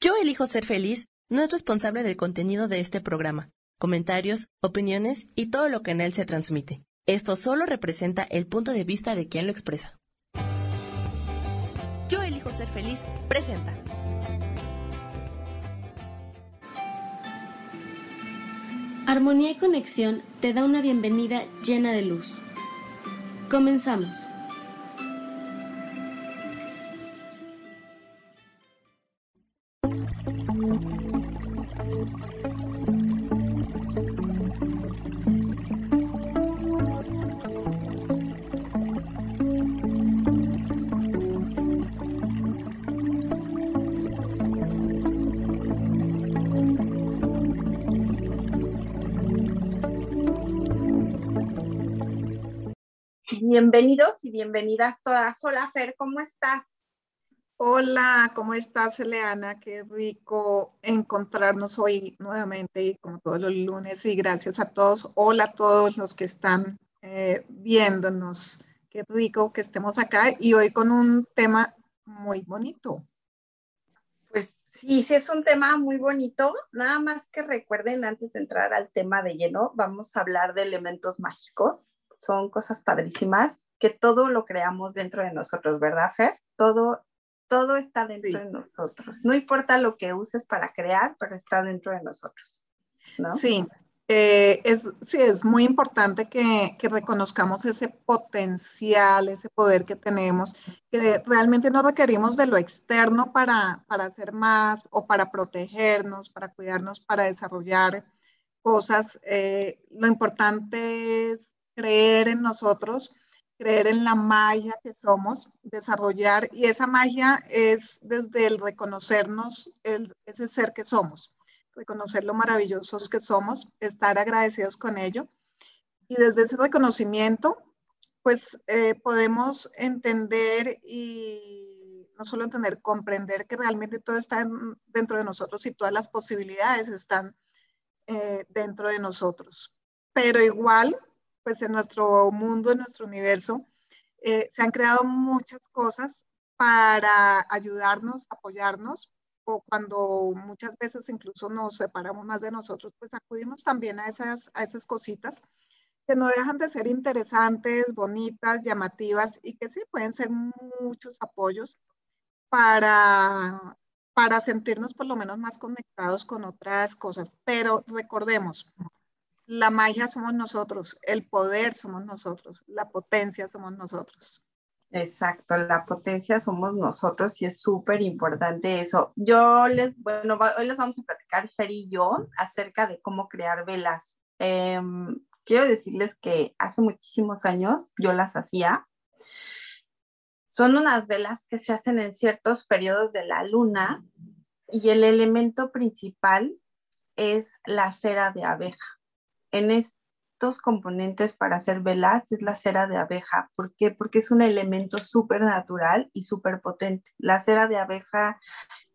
Yo elijo ser feliz no es responsable del contenido de este programa, comentarios, opiniones y todo lo que en él se transmite. Esto solo representa el punto de vista de quien lo expresa. Yo elijo ser feliz presenta. Armonía y conexión te da una bienvenida llena de luz. Comenzamos. Bienvenidos y bienvenidas todas. Hola Fer, ¿cómo estás? Hola, ¿cómo estás, Eleana? Qué rico encontrarnos hoy nuevamente y como todos los lunes. Y gracias a todos. Hola a todos los que están eh, viéndonos. Qué rico que estemos acá y hoy con un tema muy bonito. Pues sí, sí es un tema muy bonito. Nada más que recuerden antes de entrar al tema de lleno, vamos a hablar de elementos mágicos son cosas padrísimas, que todo lo creamos dentro de nosotros, ¿verdad, Fer? Todo, todo está dentro de nosotros. No importa lo que uses para crear, pero está dentro de nosotros, ¿no? Sí, eh, es, sí, es muy importante que, que, reconozcamos ese potencial, ese poder que tenemos, que realmente no requerimos de lo externo para, para hacer más o para protegernos, para cuidarnos, para desarrollar cosas. Eh, lo importante es creer en nosotros, creer en la magia que somos, desarrollar, y esa magia es desde el reconocernos, ese ser que somos, reconocer lo maravillosos que somos, estar agradecidos con ello, y desde ese reconocimiento, pues eh, podemos entender y no solo entender, comprender que realmente todo está dentro de nosotros y todas las posibilidades están eh, dentro de nosotros. Pero igual pues en nuestro mundo, en nuestro universo, eh, se han creado muchas cosas para ayudarnos, apoyarnos, o cuando muchas veces incluso nos separamos más de nosotros, pues acudimos también a esas, a esas cositas que no dejan de ser interesantes, bonitas, llamativas y que sí pueden ser muchos apoyos para, para sentirnos por lo menos más conectados con otras cosas. Pero recordemos, la magia somos nosotros, el poder somos nosotros, la potencia somos nosotros. Exacto, la potencia somos nosotros y es súper importante eso. Yo les, bueno, hoy les vamos a platicar, Fer y yo, acerca de cómo crear velas. Em, quiero decirles que hace muchísimos años yo las hacía. Son unas velas que se hacen en ciertos periodos de la luna y el elemento principal es la cera de abeja en estos componentes para hacer velas es la cera de abeja. ¿Por qué? Porque es un elemento súper natural y súper potente. La cera de abeja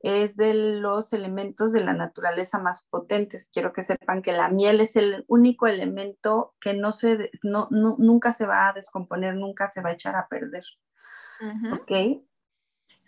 es de los elementos de la naturaleza más potentes. Quiero que sepan que la miel es el único elemento que no se, no, nunca se va a descomponer, nunca se va a echar a perder. ¿Ok?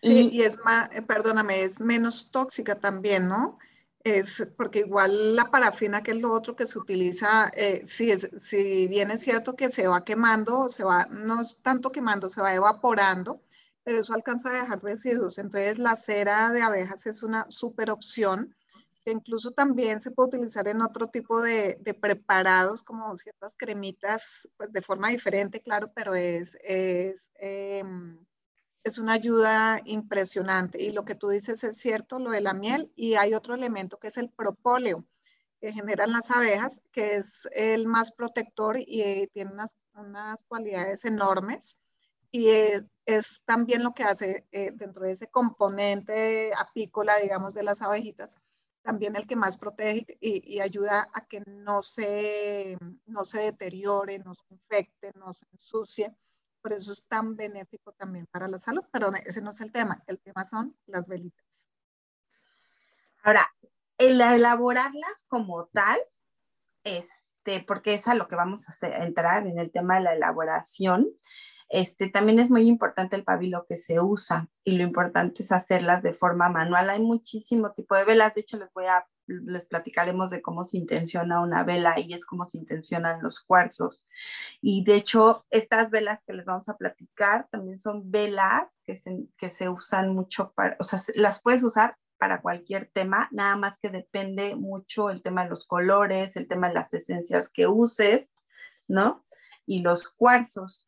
Sí, y, y es más, perdóname, es menos tóxica también, ¿no? Es porque igual la parafina, que es lo otro que se utiliza, eh, si, es, si bien es cierto que se va quemando, se va, no es tanto quemando, se va evaporando, pero eso alcanza a dejar residuos. Entonces la cera de abejas es una súper opción, que incluso también se puede utilizar en otro tipo de, de preparados, como ciertas cremitas, pues de forma diferente, claro, pero es... es em, es una ayuda impresionante. Y lo que tú dices es cierto, lo de la miel, y hay otro elemento que es el propóleo que generan las abejas, que es el más protector y tiene unas, unas, cualidades enormes. Y es, es también lo que hace eh, dentro de ese componente apícola, digamos, de las abejitas, también el que más protege y, y, ayuda a que no se, no se deteriore, no se infecte, no se ensucie por eso es tan benéfico también para la salud, pero ese no es el tema, el tema son las velitas. Ahora, el elaborarlas como tal, este, porque es a lo que vamos a hacer, entrar en el tema de la elaboración, Este, también es muy importante el pabilo que se usa y lo importante es hacerlas de forma manual. Hay muchísimo tipo de velas, de hecho les voy a les platicaremos de cómo se intenciona una vela y es cómo se intencionan los cuarzos. Y de hecho, estas velas que les vamos a platicar también son velas que se, que se usan mucho para, o sea, las puedes usar para cualquier tema, nada más que depende mucho el tema de los colores, el tema de las esencias que uses, ¿no? Y los cuarzos.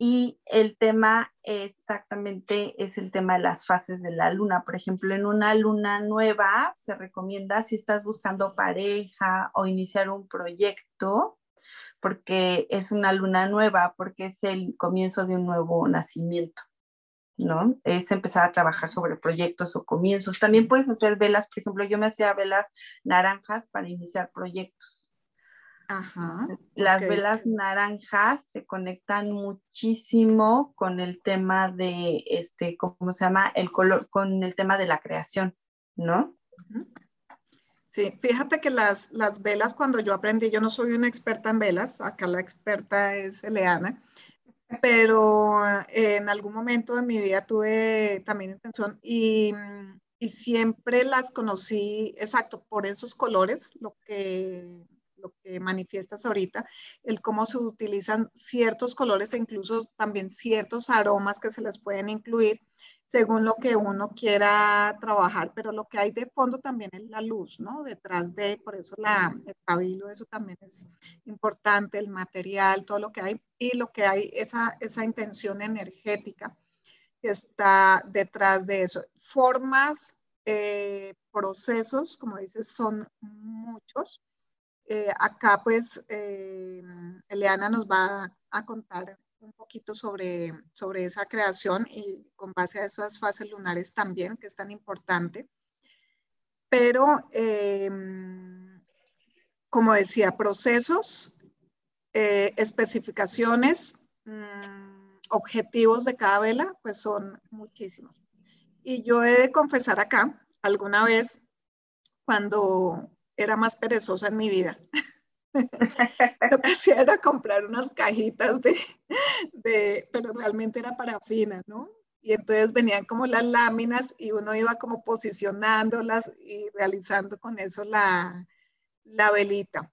Y el tema exactamente es el tema de las fases de la luna. Por ejemplo, en una luna nueva se recomienda si estás buscando pareja o iniciar un proyecto, porque es una luna nueva, porque es el comienzo de un nuevo nacimiento, ¿no? Es empezar a trabajar sobre proyectos o comienzos. También puedes hacer velas, por ejemplo, yo me hacía velas naranjas para iniciar proyectos las velas naranjas te conectan muchísimo con el tema de, este, ¿cómo se llama? El color, con el tema de la creación, ¿no? Sí, fíjate que las, las velas, cuando yo aprendí, yo no soy una experta en velas, acá la experta es Eleana, pero eh, en algún momento de mi vida tuve también intención y, y siempre las conocí, exacto, por esos colores, lo que lo que manifiestas ahorita, el cómo se utilizan ciertos colores e incluso también ciertos aromas que se les pueden incluir según lo que uno quiera trabajar, pero lo que hay de fondo también es la luz, ¿no? Detrás de, por eso la, el pabilo, eso también es importante, el material, todo lo que hay, y lo que hay, esa, esa intención energética que está detrás de eso. Formas, eh, procesos, como dices, son muchos. Eh, acá pues eh, Eliana nos va a contar un poquito sobre, sobre esa creación y con base a esas fases lunares también, que es tan importante. Pero, eh, como decía, procesos, especificaciones, mm, objetivos de cada vela, pues son muchísimos. Y yo he de confesar acá, alguna vez, cuando era más perezosa en mi vida. Lo que hacía era comprar unas cajitas de, de, pero realmente era parafina, ¿no? Y entonces venían como las láminas y uno iba como posicionándolas y realizando con eso la, la velita.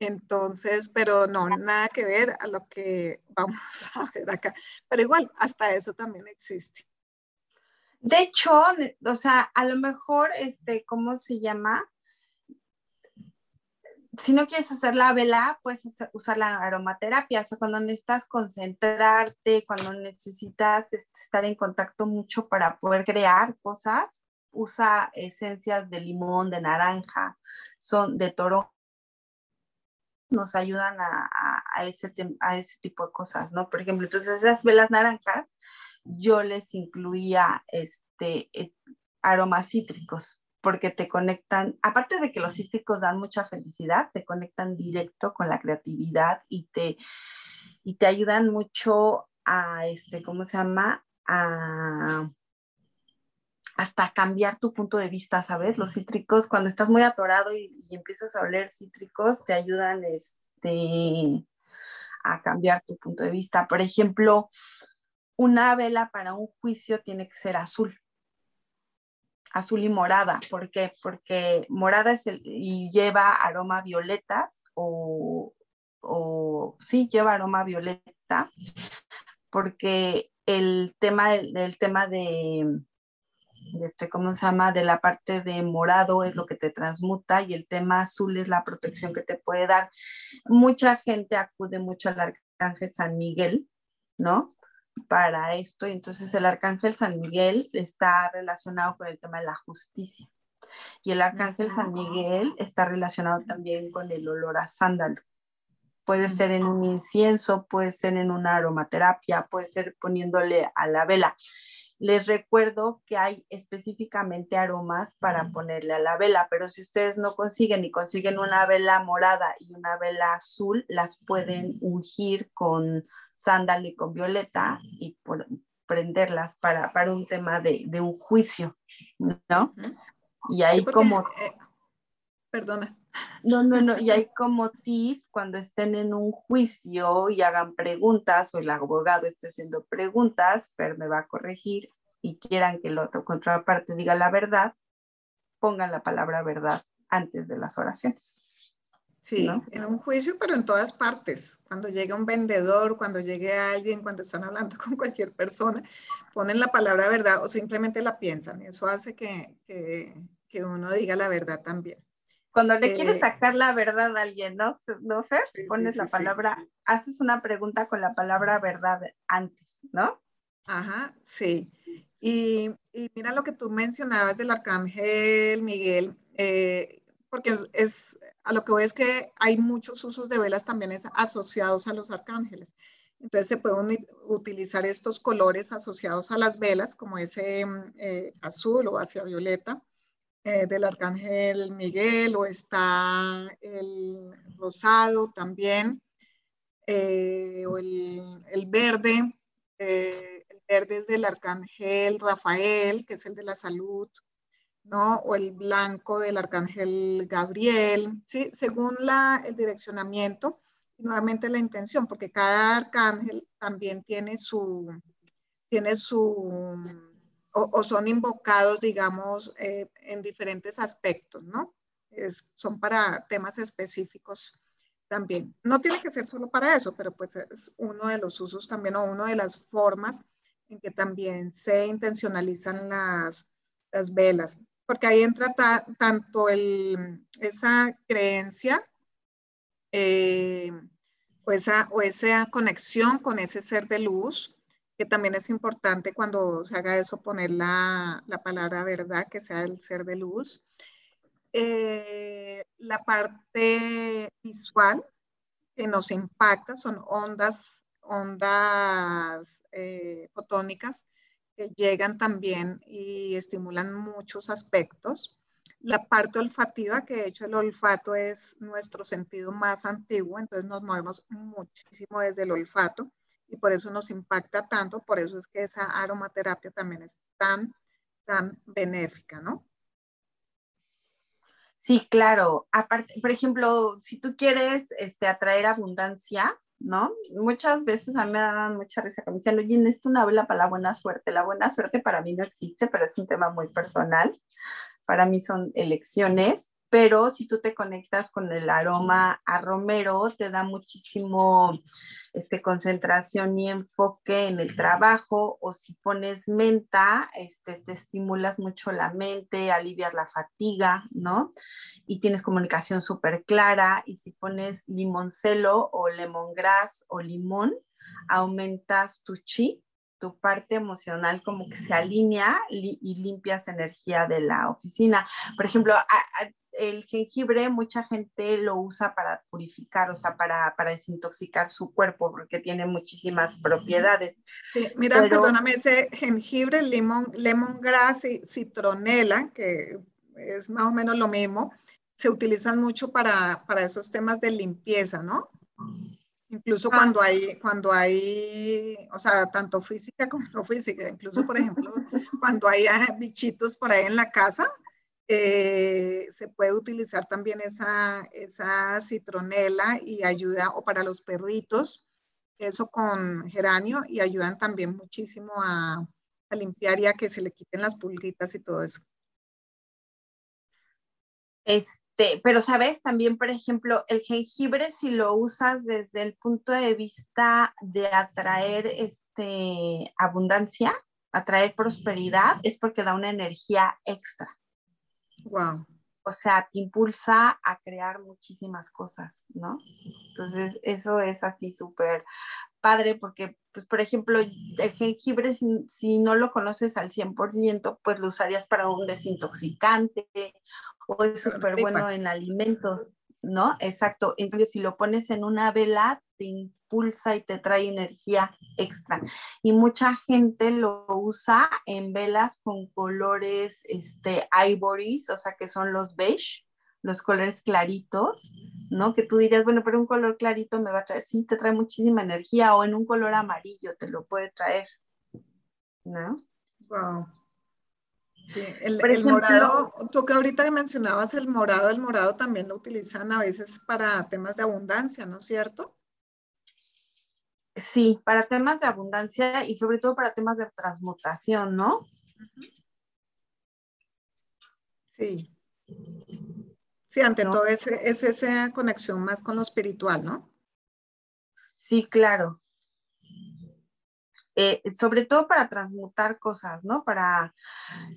Entonces, pero no, nada que ver a lo que vamos a ver acá. Pero igual, hasta eso también existe. De hecho, o sea, a lo mejor, este, ¿cómo se llama? Si no quieres hacer la vela, puedes usar la aromaterapia, o sea, cuando necesitas concentrarte, cuando necesitas este, estar en contacto mucho para poder crear cosas, usa esencias de limón, de naranja, son de toro, nos ayudan a, a, ese, a ese tipo de cosas, ¿no? Por ejemplo, entonces esas velas naranjas, yo les incluía este, eh, aromas cítricos, porque te conectan, aparte de que los cítricos dan mucha felicidad, te conectan directo con la creatividad y te, y te ayudan mucho a, este, ¿cómo se llama? A, hasta cambiar tu punto de vista, ¿sabes? Los cítricos, cuando estás muy atorado y, y empiezas a oler cítricos, te ayudan este, a cambiar tu punto de vista. Por ejemplo, una vela para un juicio tiene que ser azul azul y morada. ¿Por qué? Porque morada es el, y lleva aroma violetas o, o sí, lleva aroma violeta, porque el tema, el, tema de, este, ¿cómo se llama? De la parte de morado es lo que te transmuta y el tema azul es la protección que te puede dar. Mucha gente acude mucho al arcángel San Miguel, ¿no? Para esto. Y entonces el arcángel San Miguel está relacionado con el tema de la justicia. Y el arcángel San Miguel está relacionado también con el olor a sándalo. Puede ser en un incienso, puede ser en una aromaterapia, puede ser poniéndole a la vela. Les recuerdo que hay específicamente aromas para ponerle a la vela, pero si ustedes no consiguen y consiguen una vela morada y una vela azul, las pueden ungir con sándalo y con violeta y por, prenderlas para, para un tema de, un juicio, ¿no? Y ahí como... Eh, perdona. No, no, no, y hay como tip cuando estén en un juicio y hagan preguntas o el abogado esté haciendo preguntas, pero me va a corregir y quieran que la otra contraparte diga la verdad, pongan la palabra verdad antes de las oraciones. Sí, en un juicio, pero en todas partes. Cuando llega un vendedor, cuando llegue alguien, cuando están hablando con cualquier persona, ponen la palabra verdad o simplemente la piensan. Eso hace que, que, uno diga la verdad también. Cuando le quieres eh, sacar la verdad a alguien, ¿no? ¿No, Fer? Pones la palabra, haces una pregunta con la palabra verdad antes, ¿no? Ajá, sí. Y, y mira lo que tú mencionabas del arcángel Miguel, eh, porque es, a lo que voy es que hay muchos usos de velas también asociados a los arcángeles. Entonces se pueden utilizar estos colores asociados a las velas, como ese mm, eh, azul o hacia violeta eh, del arcángel Miguel, o está el rosado también, eh, o el verde. el verde es del arcángel Rafael, que es el de la salud, ¿no? O el blanco del arcángel Gabriel, ¿sí? Según la, el direccionamiento y nuevamente la intención, porque cada arcángel también tiene su, tiene su, o, son invocados, digamos, eh, en diferentes aspectos, ¿no? Es, son para temas específicos también. No tiene que ser solo para eso, pero pues es uno de los usos también o una de las formas en que también se intencionalizan las, las velas porque ahí entra tanto esa creencia eh, o, esa, conexión con ese ser de luz, que también es importante cuando se haga eso poner la, la palabra verdad, que sea el ser de luz. Eh, la parte visual que nos impacta son ondas, ondas eh, fotónicas que llegan también y estimulan muchos aspectos. La parte olfativa, que de hecho el olfato es nuestro sentido más antiguo, entonces nos movemos muchísimo desde el olfato y por eso nos impacta tanto, por eso es que esa aromaterapia también es tan, tan benéfica, ¿no? Sí, claro. Aparte, por ejemplo, si tú quieres este, atraer abundancia, ¿no? Muchas veces a mí me daban mucha risa que me decían, oye, necesito una vela para la buena suerte. La buena suerte para mí no existe, pero es un tema muy personal. Para mí son elecciones, pero si tú te conectas con el aroma a romero, te da muchísimo este, concentración y enfoque en el trabajo, o si pones menta, este, te estimulas mucho la mente, alivias la fatiga, ¿no? y tienes comunicación súper clara. Y si pones limoncelo o lemongrass o limón, aumentas tu chi, tu parte emocional como que se alinea y limpias energía de la oficina. Por ejemplo, el jengibre mucha gente lo usa para purificar, o sea, para, para desintoxicar su cuerpo porque tiene muchísimas propiedades. Sí, mira, perdóname, ese jengibre, limón, lemongrass y citronela, que es más o menos lo mismo, se utilizan mucho para, para esos temas de limpieza, ¿no? Incluso ah. cuando hay, cuando hay, o sea, tanto física como no física, incluso, por ejemplo, cuando hay ah, bichitos por ahí en la casa, eh, se puede utilizar también esa, esa citronela y ayuda, o para los perritos, eso con geranio, y ayudan también muchísimo a, a limpiar y a que se le quiten las pulguitas y todo eso. Este, pero sabes, también, por ejemplo, el jengibre, si lo usas desde el punto de vista de atraer este, abundancia, atraer prosperidad, es porque da una energía extra. Wow. O sea, te impulsa a crear muchísimas cosas, ¿no? Entonces, eso es así súper padre porque, pues, por ejemplo, el jengibre, si, si, no lo conoces al 100%, pues lo usarías para un desintoxicante o es súper bueno en alimentos, ¿no? Exacto. Entonces, si lo pones en una vela, te impulsa y te trae energía extra. Y mucha gente lo usa en velas con colores, este, ivories, o sea, que son los beige, los colores claritos, ¿no? Que tú dirías, bueno, pero un color clarito me va a traer, sí, te trae muchísima energía, o en un color amarillo te lo puede traer, ¿no? Wow. Sí, el, el morado, tú que ahorita mencionabas el morado, el morado también lo utilizan a veces para temas de abundancia, ¿no es cierto? Sí, para temas de abundancia y sobre todo para temas de transmutación, ¿no? Sí. Sí, ante todo es, es esa conexión más con lo espiritual, ¿no? Sí, claro. Eh, sobre todo para transmutar cosas, ¿no? Para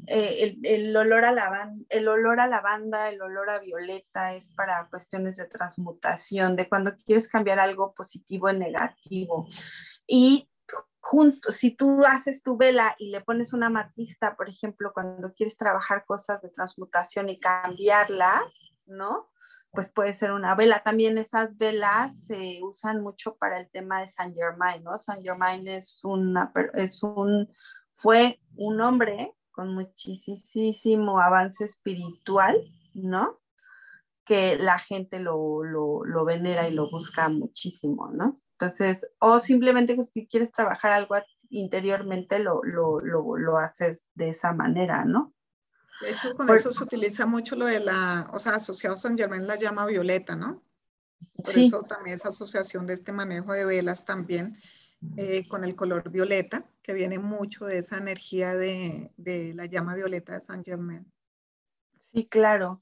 eh, el, olor a lavanda, el olor a lavanda, el olor a violeta es para cuestiones de transmutación, de cuando quieres cambiar algo positivo en negativo. Y junto, si tú haces tu vela y le pones una matista, por ejemplo, cuando quieres trabajar cosas de transmutación y cambiarlas, ¿no? Pues puede ser una vela. También esas velas se usan mucho para el tema de Saint Germain, ¿no? Saint Germain es una, es un, fue un hombre con muchísimo avance espiritual, ¿no? Que la gente lo, lo, lo venera y lo busca muchísimo, ¿no? Entonces, o simplemente si quieres trabajar algo interiormente, lo, lo, lo haces de esa manera, ¿no? De hecho, con eso se utiliza mucho lo de la, o sea, asociado a San Germán la llama violeta, ¿no? Por eso también esa asociación de este manejo de velas también eh, con el color violeta, que viene mucho de esa energía de, de la llama violeta de San Germán. Sí, claro.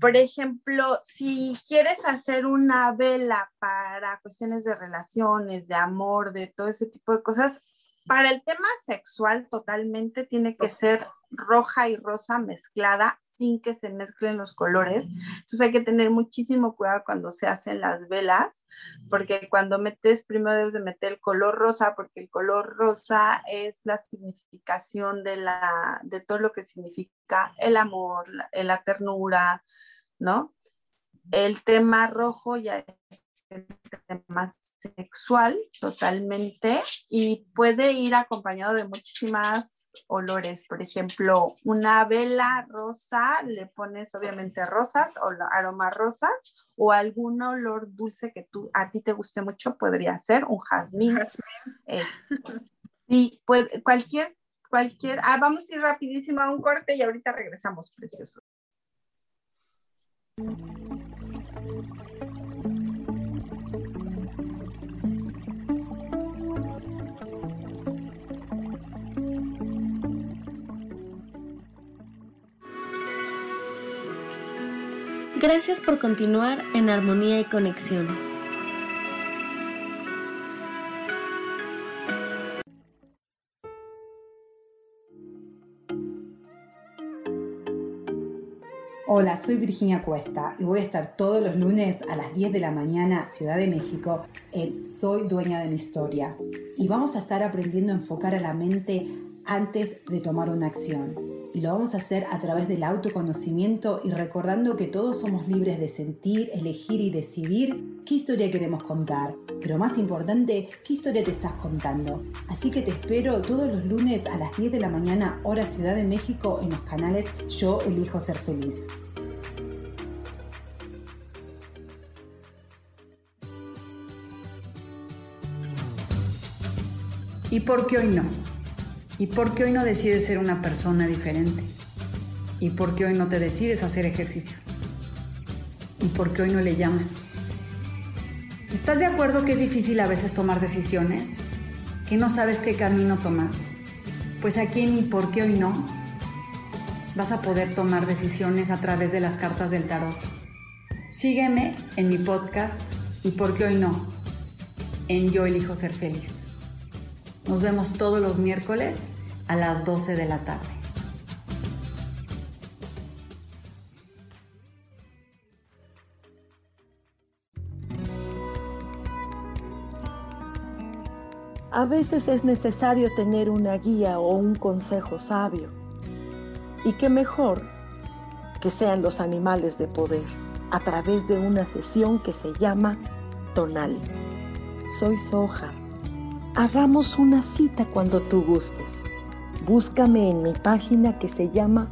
Por ejemplo, si quieres hacer una vela para cuestiones de relaciones, de amor, de todo ese tipo de cosas, para el tema sexual totalmente tiene que ser roja y rosa mezclada sin que se mezclen los colores. Entonces hay que tener muchísimo cuidado cuando se hacen las velas, porque cuando metes, primero debes de meter el color rosa, porque el color rosa es la significación de, la, de todo lo que significa el amor, la, la ternura, ¿no? El tema rojo ya es tema sexual totalmente y puede ir acompañado de muchísimas olores. Por ejemplo, una vela rosa, le pones obviamente rosas o aromas rosas o algún olor dulce que tú, a ti te guste mucho, podría ser un jazmín. sí, puede, cualquier, cualquier, ah, vamos a ir rapidísimo a un corte y ahorita regresamos, precioso. Gracias por continuar en armonía y conexión. Hola, soy Virginia Cuesta y voy a estar todos los lunes a las 10 de la mañana, Ciudad de México, en Soy Dueña de mi Historia. Y vamos a estar aprendiendo a enfocar a la mente antes de tomar una acción y lo vamos a hacer a través del autoconocimiento y recordando que todos somos libres de sentir, elegir y decidir qué historia queremos contar. Pero más importante, qué historia te estás contando. Así que te espero todos los lunes a las 10 de la mañana, hora Ciudad de México, en los canales Yo elijo ser feliz. ¿Y por qué hoy no? ¿Y por qué hoy no decides ser una persona diferente? ¿Y por qué hoy no te decides hacer ejercicio? ¿Y por qué hoy no le llamas? ¿Estás de acuerdo que es difícil a veces tomar decisiones? ¿Que no sabes qué camino tomar? Pues aquí en mi por qué hoy no vas a poder tomar decisiones a través de las cartas del tarot. Sígueme en mi podcast y por qué hoy no en Yo elijo ser feliz. Nos vemos todos los miércoles a las 12 de la tarde. A veces es necesario tener una guía o un consejo sabio. Y qué mejor que sean los animales de poder a través de una sesión que se llama Tonal. Soy Soja Hagamos una cita cuando tú gustes. Búscame en mi página que se llama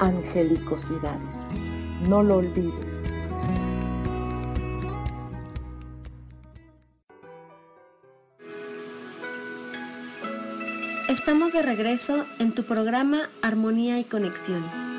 Angelicosidades. No lo olvides. Estamos de regreso en tu programa Armonía y Conexión.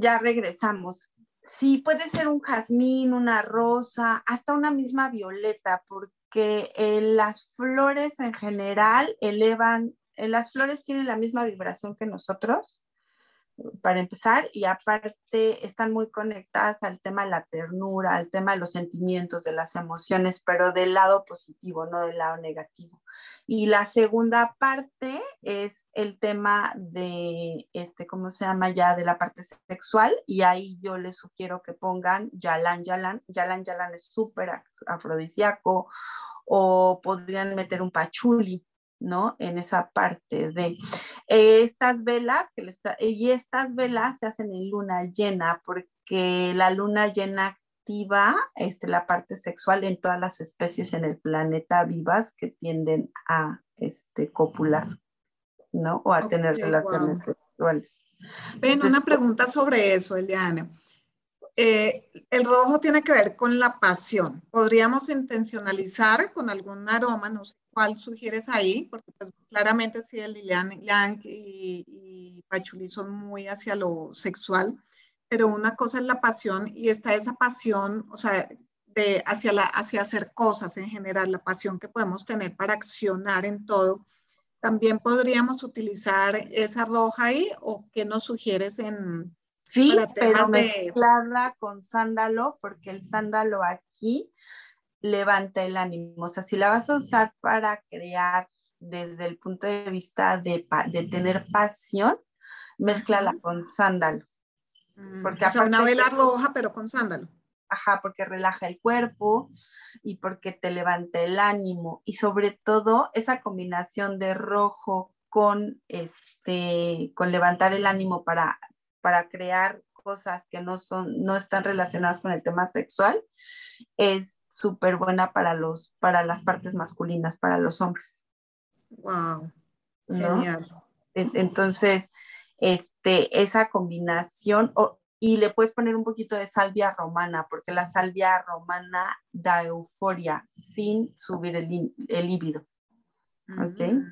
Ya regresamos. Sí, puede ser un jazmín, una rosa, hasta una misma violeta, porque eh, las flores en general elevan, eh, las flores tienen la misma vibración que nosotros, para empezar, y aparte están muy conectadas al tema de la ternura, al tema de los sentimientos, de las emociones, pero del lado positivo, no del lado negativo. Y la segunda parte es el tema de, este, ¿cómo se llama ya? De la parte sexual, y ahí yo les sugiero que pongan Yalan Yalan. Yalan Yalan es súper afrodisíaco, o podrían meter un pachuli, ¿no? En esa parte de estas velas, que y estas velas se hacen en luna llena, porque la luna llena activa este, la parte sexual en todas las especies en el planeta vivas que tienden a este, copular, ¿no? O a tener relaciones sexuales. Ven, una pregunta sobre eso, Eliane. Eh, el rojo tiene que ver con la pasión. ¿Podríamos intencionalizar con algún aroma? No sé cuál sugieres ahí, porque pues claramente sí, el Lilian Yang y, y Pachuli son muy hacia lo sexual, pero una cosa es la pasión y está esa pasión, o sea, hacia, hacia hacer cosas en general, la pasión que podemos tener para accionar en todo. También podríamos utilizar esa roja ahí o qué nos sugieres en, Sí, pero mezclarla con sándalo, porque el sándalo aquí levanta el ánimo. O sea, si la vas a usar para crear desde el punto de vista de, de tener pasión, mezclala con sándalo. Mm, porque o sea, una vela roja, pero con sándalo. Ajá, porque relaja el cuerpo y porque te levanta el ánimo. Y sobre todo, esa combinación de rojo con, este, con levantar el ánimo para para crear cosas que no son, no están relacionadas con el tema sexual, es súper buena para los, para las partes masculinas, para los hombres. Wow. Genial. Entonces, este, esa combinación, y le puedes poner un poquito de salvia romana, porque la salvia romana da euforia sin subir el, el líbido. ¿Ok? Mm.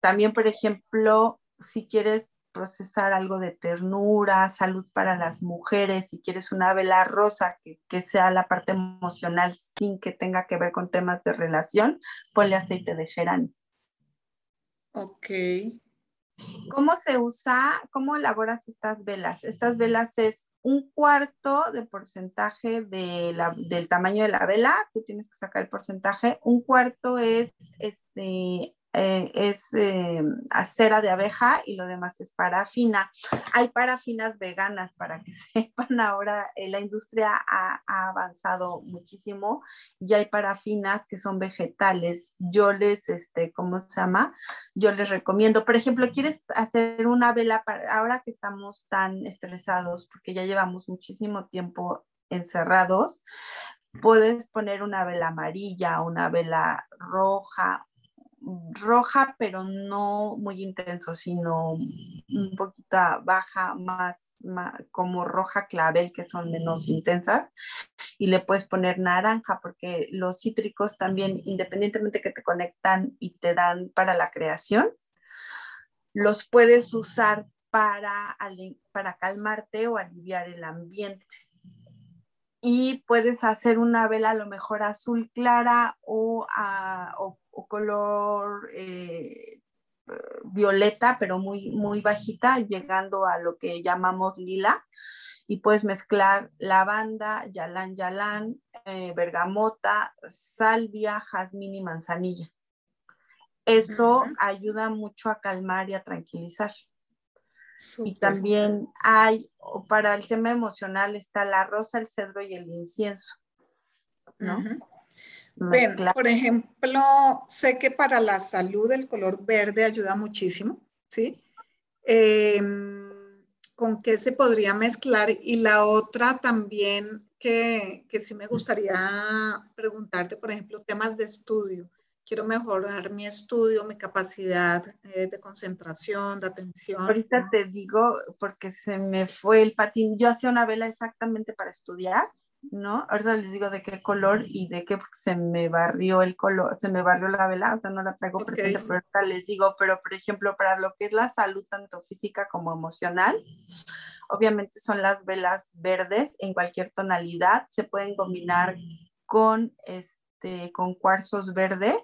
También, por ejemplo, si quieres procesar algo de ternura, salud para las mujeres, si quieres una vela rosa que, que, sea la parte emocional sin que tenga que ver con temas de relación, ponle aceite de geranio. Ok. ¿Cómo se usa? ¿Cómo elaboras estas velas? Estas velas es un cuarto de porcentaje de la, del tamaño de la vela, tú tienes que sacar el porcentaje, un cuarto es este, eh, es eh, acera de abeja y lo demás es parafina. Hay parafinas veganas para que sepan ahora, eh, la industria ha, avanzado muchísimo y hay parafinas que son vegetales. Yo les, este, ¿cómo se llama? Yo les recomiendo, por ejemplo, ¿quieres hacer una vela para ahora que estamos tan estresados porque ya llevamos muchísimo tiempo encerrados? Puedes poner una vela amarilla, una vela roja, roja, pero no muy intenso, sino un poquito baja, más, como roja clavel, que son menos intensas. Y le puedes poner naranja, porque los cítricos también, independientemente que te conectan y te dan para la creación, los puedes usar para, para calmarte o aliviar el ambiente y puedes hacer una vela a lo mejor azul clara o, a, o color eh, violeta, pero muy, muy bajita, llegando a lo que llamamos lila. Y puedes mezclar lavanda, yalán yalán, eh, bergamota, salvia, jazmín y manzanilla. Eso ayuda mucho a calmar y a tranquilizar. Y también hay, para el tema emocional, está la rosa, el cedro y el incienso. ¿no? Por ejemplo, sé que para la salud el color verde ayuda muchísimo, ¿sí? Em, ¿Con qué se podría mezclar? Y la otra también, que, que sí me gustaría preguntarte, por ejemplo, temas de estudio. Quiero mejorar mi estudio, mi capacidad eh, de concentración, de atención. Ahorita te digo, porque se me fue el patín. Yo hacía una vela exactamente para estudiar ¿no? Ahorita les digo de qué color y de qué se me barrió el color, se me barrió la vela, o sea, no la traigo presente, pero ahorita les digo, pero por ejemplo, para lo que es la salud tanto física como emocional, obviamente son las velas verdes en cualquier tonalidad, se pueden combinar con este con cuarzos verdes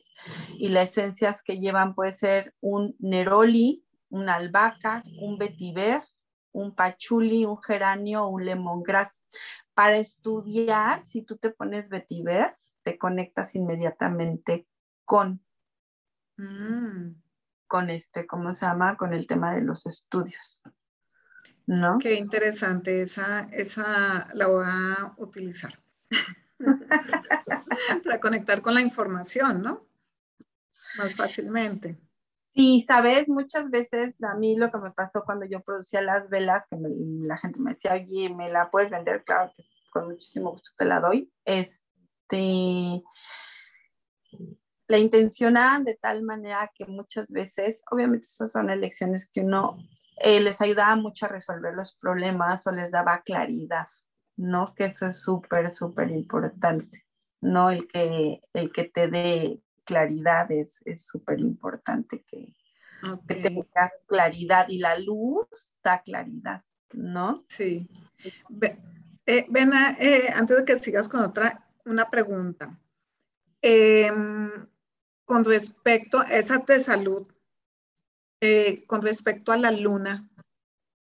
y las esencias que llevan puede ser un neroli, un albahaca, un vetiver, un pachuli, un geranio, un lemongrass para estudiar, si tú te pones vetiver, te conectas inmediatamente con, mm. con este, ¿cómo se llama? Con el tema de los estudios. ¿No? Qué interesante, esa, esa la voy a utilizar para conectar con la información, ¿no? Más fácilmente. Y sabes, muchas veces a mí lo que me pasó cuando yo producía las velas, que la gente me decía, oye, ¿me la puedes vender? Claro que con muchísimo gusto te la doy. Este, la intencionaban de tal manera que muchas veces, obviamente esas son elecciones que uno eh, les ayudaba mucho a resolver los problemas o les daba claridad, ¿no? Que eso es súper, súper importante, ¿no? El que, el que te dé claridad es súper importante que, tengas claridad y la luz da claridad, ¿no? Sí. Eh, eh, antes de que sigas con otra, una pregunta. Em, con respecto a esa de salud, eh, con respecto a la luna,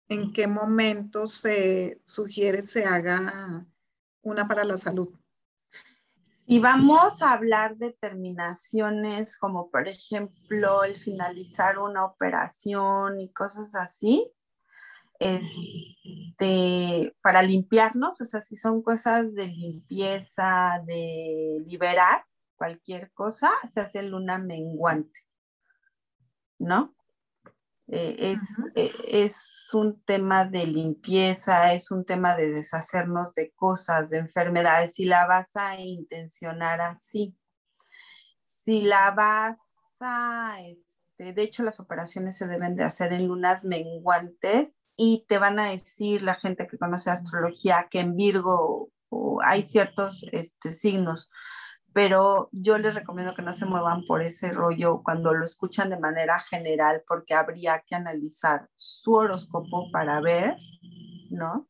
¿en qué momento se sugiere se haga una para la salud? Y vamos a hablar de terminaciones como por ejemplo el finalizar una operación y cosas así, este, para limpiarnos, o sea, si son cosas de limpieza, de liberar cualquier cosa, se hace luna menguante, ¿no? Eh, es, eh, es, un tema de limpieza, es un tema de deshacernos de cosas, de enfermedades, si la vas a intencionar así. Si la vas a, este, de hecho las operaciones se deben de hacer en lunas menguantes y te van a decir la gente que conoce astrología que en Virgo hay ciertos este, signos pero yo les recomiendo que no se muevan por ese rollo cuando lo escuchan de manera general, porque habría que analizar su horóscopo para ver, ¿no?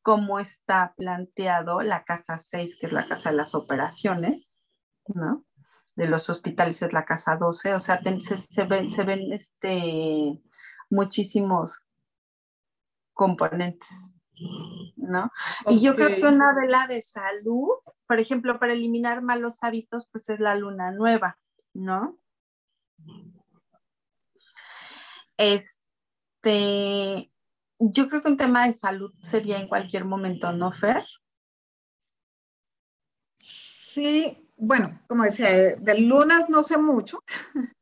Cómo está planteado la casa 6, que es la casa de las operaciones, ¿no? De los hospitales es la casa 12, o sea, se, ven, se ven este, muchísimos componentes. ¿No? Y yo creo que una vela de salud, por ejemplo, para eliminar malos hábitos, pues es la luna nueva, ¿no? Este, yo creo que un tema de salud sería en cualquier momento, ¿no, Fer? Sí, bueno, como decía, de, lunas no sé mucho,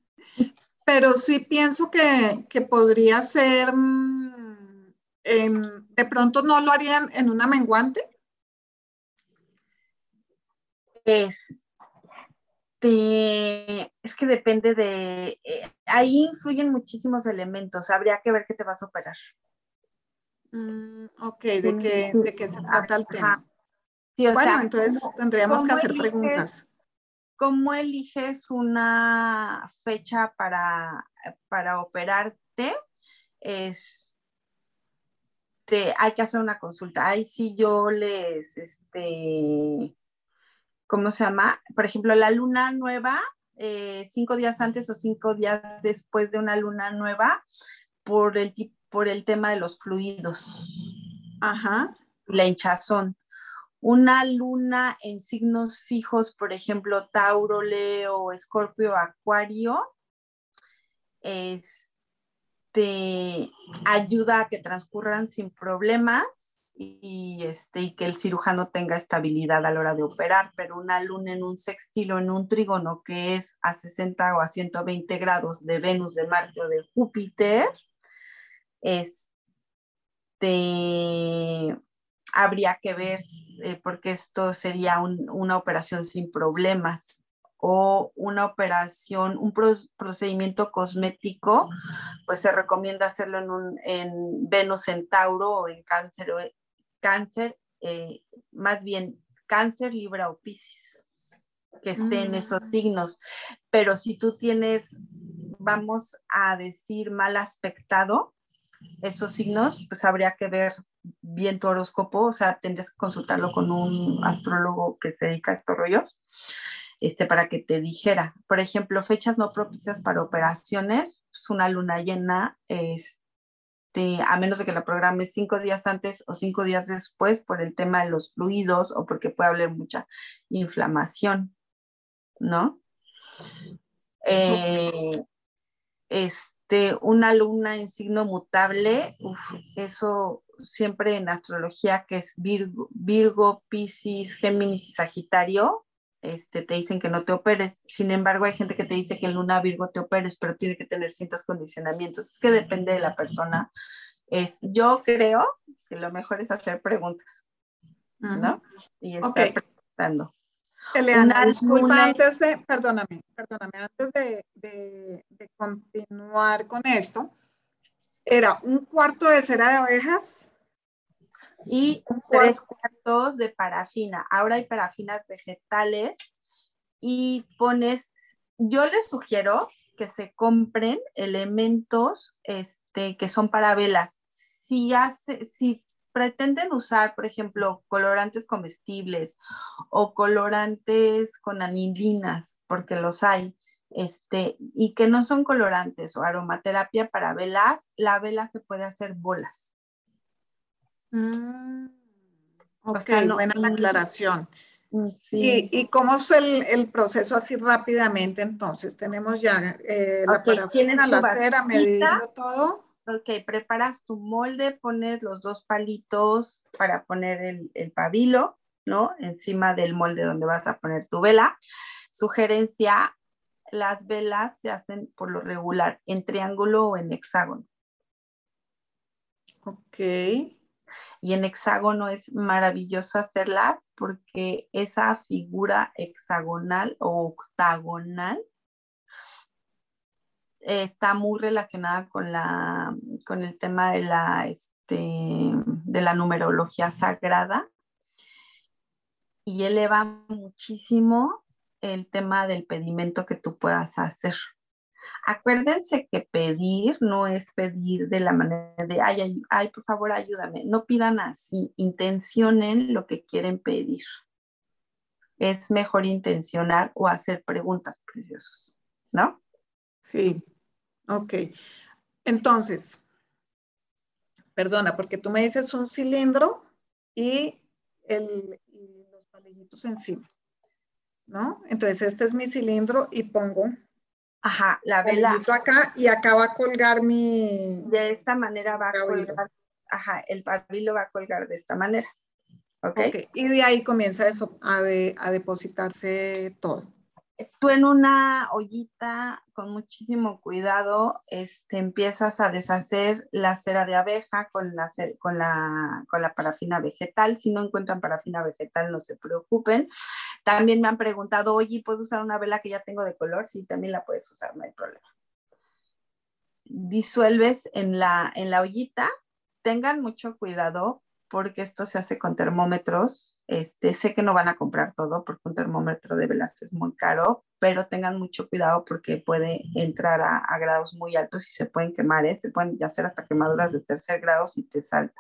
pero sí pienso que, que podría ser mm, en de pronto no lo harían en una menguante? Este, es que depende de, eh, ahí influyen muchísimos elementos, habría que ver qué te vas a operar. Mm, ok, ¿de qué, se trata el tema? bueno, entonces tendríamos que hacer preguntas. ¿Cómo eliges una fecha para, para operarte? Es, este, hay que hacer una consulta. Ahí sí yo les, este, ¿cómo se llama? Por ejemplo, la luna nueva, eh, cinco días antes o cinco días después de una luna nueva, por el, por el tema de los fluidos. Ajá. La hinchazón. Una luna en signos fijos, por ejemplo, Tauro, Leo, Escorpio, Acuario, es ayuda a que transcurran sin problemas y, este, y que el cirujano tenga estabilidad a la hora de operar, pero una luna en un sextilo, en un trígono que es a 60 o a 120 grados de Venus, de Marte o de Júpiter, este, habría que ver, eh, porque esto sería una operación sin problemas o una operación, un procedimiento cosmético, pues se recomienda hacerlo en, un, en Venus Centauro o en cáncer, cáncer eh, más bien cáncer, Libra o Piscis, que esté en esos mm. signos. Pero si tú tienes, vamos a decir, mal aspectado esos signos, pues habría que ver bien tu horóscopo, o sea, tendrías que consultarlo con un astrólogo que se dedica a estos rollos, este, para que te dijera. Por ejemplo, fechas no propicias para operaciones, pues una luna llena, este, a menos de que la programes cinco días antes o cinco días después por el tema de los fluidos o porque puede haber mucha inflamación, ¿no? Eh, este, una luna en signo mutable, eso siempre en astrología, que es Virgo, Virgo, Pisces, Géminis y Sagitario, este, te dicen que no te operes. Sin embargo, hay gente que te dice que en luna Virgo te operes, pero tiene que tener ciertos condicionamientos. Es que depende de la persona. Es, yo creo que lo mejor es hacer preguntas, ¿no? Y estar preguntando. Eliana, disculpa, antes de, perdóname, perdóname, antes de, de, de continuar con esto, era un cuarto de cera de abejas y tres cuartos de parafina. Ahora hay parafinas vegetales y pones, yo les sugiero que se compren elementos este, que son para velas. Si, hace, si pretenden usar, por ejemplo, colorantes comestibles o colorantes con anilinas, porque los hay, este, y que no son colorantes o aromaterapia para velas, la vela se puede hacer bolas. Mm, ok, buena la aclaración. Mm, ¿Y, cómo es el, proceso así rápidamente entonces? Tenemos ya eh, la parafina, la cera, medido todo. Ok, preparas tu molde, pones los dos palitos para poner el, el pabilo, ¿no? Encima del molde donde vas a poner tu vela. Sugerencia, las velas se hacen por lo regular en triángulo o en hexágono. Ok. Y en hexágono es maravilloso hacerlas porque esa figura hexagonal o octagonal está muy relacionada con, la, con el tema de la, este, de la numerología sagrada y eleva muchísimo el tema del pedimento que tú puedas hacer. Acuérdense que pedir no es pedir de la manera de, ay, ay, por favor, ayúdame. No pidan así, intencionen lo que quieren pedir. Es mejor intencionar o hacer preguntas preciosas, ¿no? Sí, ok. Entonces, perdona, porque tú me dices un cilindro y, el, y los palillitos encima, ¿no? Entonces, este es mi cilindro y pongo Ajá, la vela. acá y acá va a colgar mi. De esta manera va a colgar. Ajá, el pabilo va a colgar de esta manera. ¿Ok? okay. Y de ahí comienza eso, a, a depositarse todo tú en una ollita con muchísimo cuidado este, empiezas a deshacer la cera de abeja con la, con, la, con la parafina vegetal. Si no encuentran parafina vegetal, no se preocupen. También me han preguntado, oye, ¿puedo usar una vela que ya tengo de color? Sí, también la puedes usar, no hay problema. Disuelves en la, en la ollita. Tengan mucho cuidado porque esto se hace con termómetros este, sé que no van a comprar todo porque un termómetro de velas es muy caro, pero tengan mucho cuidado porque puede entrar a, grados muy altos y se pueden quemar, ¿eh? se pueden hacer hasta quemaduras de tercer grado si te salta.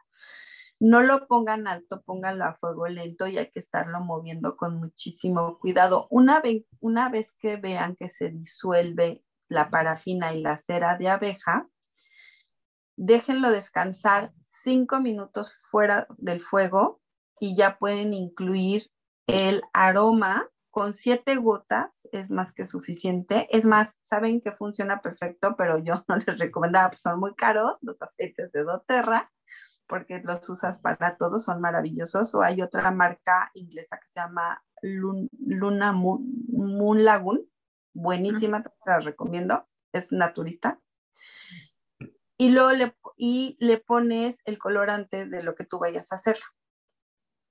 No lo pongan alto, pónganlo a fuego lento y hay que estarlo moviendo con muchísimo cuidado. Una vez, una vez que vean que se disuelve la parafina y la cera de abeja, déjenlo descansar cinco minutos fuera del fuego y ya pueden incluir el aroma con siete gotas es más que suficiente. Es más, saben que funciona perfecto, pero yo no les recomendaba, pues son muy caros los aceites de doTERRA, porque los usas para todo, son maravillosos. O hay otra marca inglesa que se llama Luna Moon, Lagoon, buenísima, te la recomiendo, es naturista. Y luego le, y le pones el colorante de lo que tú vayas a hacer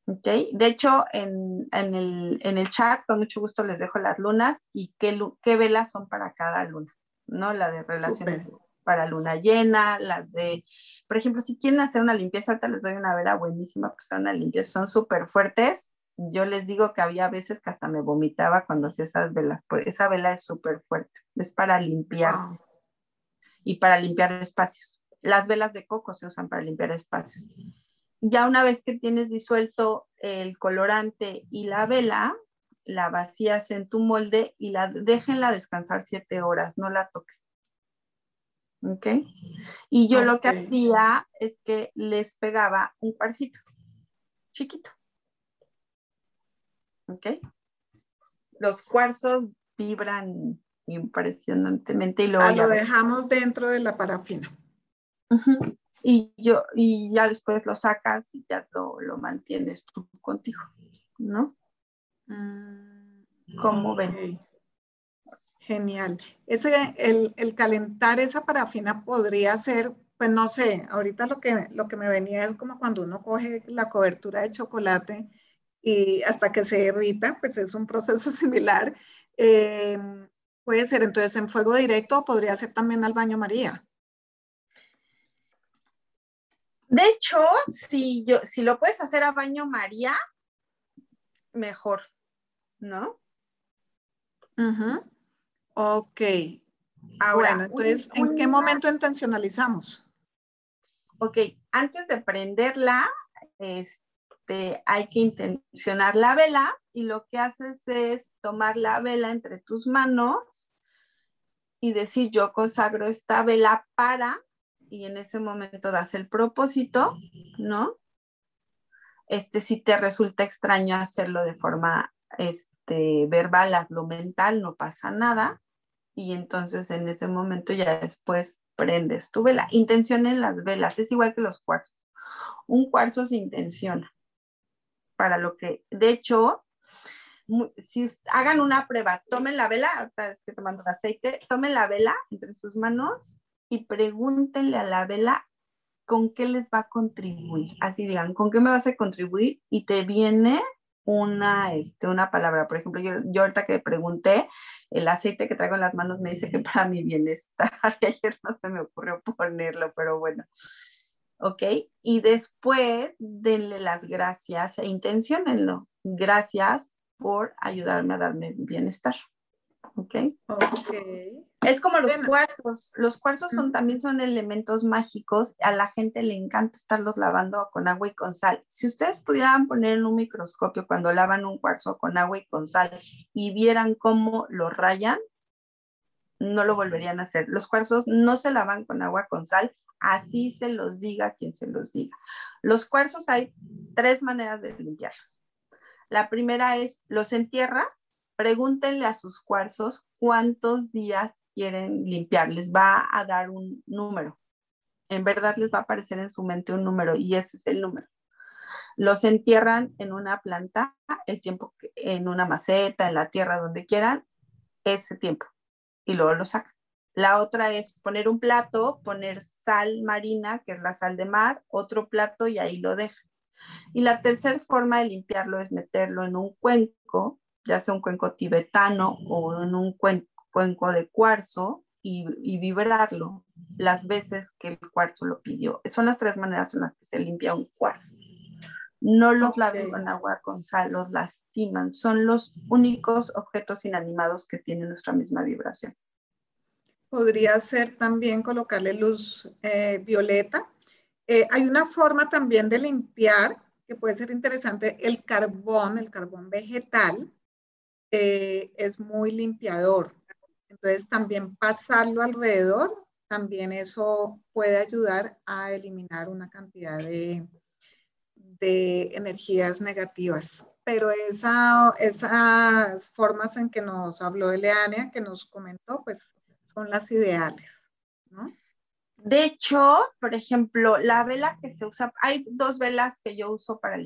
¿Ok? De hecho, en, el, en, el, chat, con mucho gusto les dejo las lunas y qué, qué velas son para cada luna, ¿no? La de relaciones para luna llena, las de, por ejemplo, si quieren hacer una limpieza, ahorita les doy una vela buenísima para hacer una limpieza, son súper fuertes. Yo les digo que había veces que hasta me vomitaba cuando hacía esas velas, porque esa vela es súper fuerte, es para limpiar y para limpiar espacios. Las velas de coco se usan para limpiar espacios. Ya una vez que tienes disuelto el colorante y la vela, la vacías en tu molde y la déjenla descansar siete horas, no la toquen. ¿Ok? Y yo lo que hacía es que les pegaba un cuarcito chiquito. ¿Ok? Los cuarzos vibran impresionantemente y luego ah, lo dejamos dentro de la parafina y yo, y ya después lo sacas y ya lo, mantienes tú contigo, ¿no? Mm, ¿Cómo ven? Genial. Ese, el, el, calentar esa parafina podría ser, pues no sé, ahorita lo que, lo que me venía es como cuando uno coge la cobertura de chocolate y hasta que se irrita, pues es un proceso similar. Eh, puede ser entonces en fuego directo o podría ser también al baño María. De hecho, si, yo, si lo puedes hacer a baño María, mejor, ¿no? Ok. bueno, entonces, ¿en qué momento intencionalizamos? Ok, antes de prenderla, este, hay que intencionar la vela y lo que haces es tomar la vela entre tus manos y decir, yo consagro esta vela para y en ese momento das el propósito, ¿no? Este, si te resulta extraño hacerlo de forma este, verbal, hazlo mental, no pasa nada. Y entonces en ese momento ya después prendes tu vela. Intención en las velas, es igual que los cuarzos. Un cuarzo se intenciona para lo que, de hecho, si hagan una prueba, tomen la vela, ahorita estoy tomando aceite, tomen la vela entre sus manos y pregúntenle a la vela con qué les va a contribuir. Así digan, ¿con qué me vas a contribuir? Y te viene una, este, una palabra. Por ejemplo, yo, yo ahorita que pregunté, el aceite que traigo en las manos me dice que para mi bienestar. Y ayer no se me ocurrió ponerlo, pero bueno. ¿Ok? Y después denle las gracias e intenciónenlo. Gracias por ayudarme a darme bienestar. ¿Ok? Ok. Es como los cuarzos. Los cuarzos son, también son elementos mágicos. A la gente le encanta estarlos lavando con agua y con sal. Si ustedes pudieran poner en un microscopio cuando lavan un cuarzo con agua y con sal y vieran cómo lo rayan, no lo volverían a hacer. Los cuarzos no se lavan con agua con sal, así se los diga quien se los diga. Los cuarzos hay tres maneras de limpiarlos. La primera es los entierras, pregúntenle a sus cuarzos cuántos días quieren limpiar, les va a dar un número. En verdad les va a aparecer en su mente un número y ese es el número. Los entierran en una planta, el tiempo en una maceta, en la tierra, donde quieran, ese tiempo. Y luego lo sacan. La otra es poner un plato, poner sal marina, que es la sal de mar, otro plato y ahí lo dejan. Y la tercera forma de limpiarlo es meterlo en un cuenco, ya sea un cuenco tibetano o en un cuenco de cuarzo y, vibrarlo las veces que el cuarzo lo pidió. Son las tres maneras en las que se limpia un cuarzo. No los laven con agua con sal, los lastiman. Son los únicos objetos inanimados que tienen nuestra misma vibración. Podría ser también colocarle luz eh, violeta. Eh, hay una forma también de limpiar que puede ser interesante, el carbón, el carbón vegetal, eh, es muy limpiador. Entonces también pasarlo alrededor, también eso puede ayudar a eliminar una cantidad de, de energías negativas. Pero esa, esas formas en que nos habló Eleania, que nos comentó, pues son las ideales, ¿no? De hecho, por ejemplo, la vela que se usa, hay dos velas que yo uso para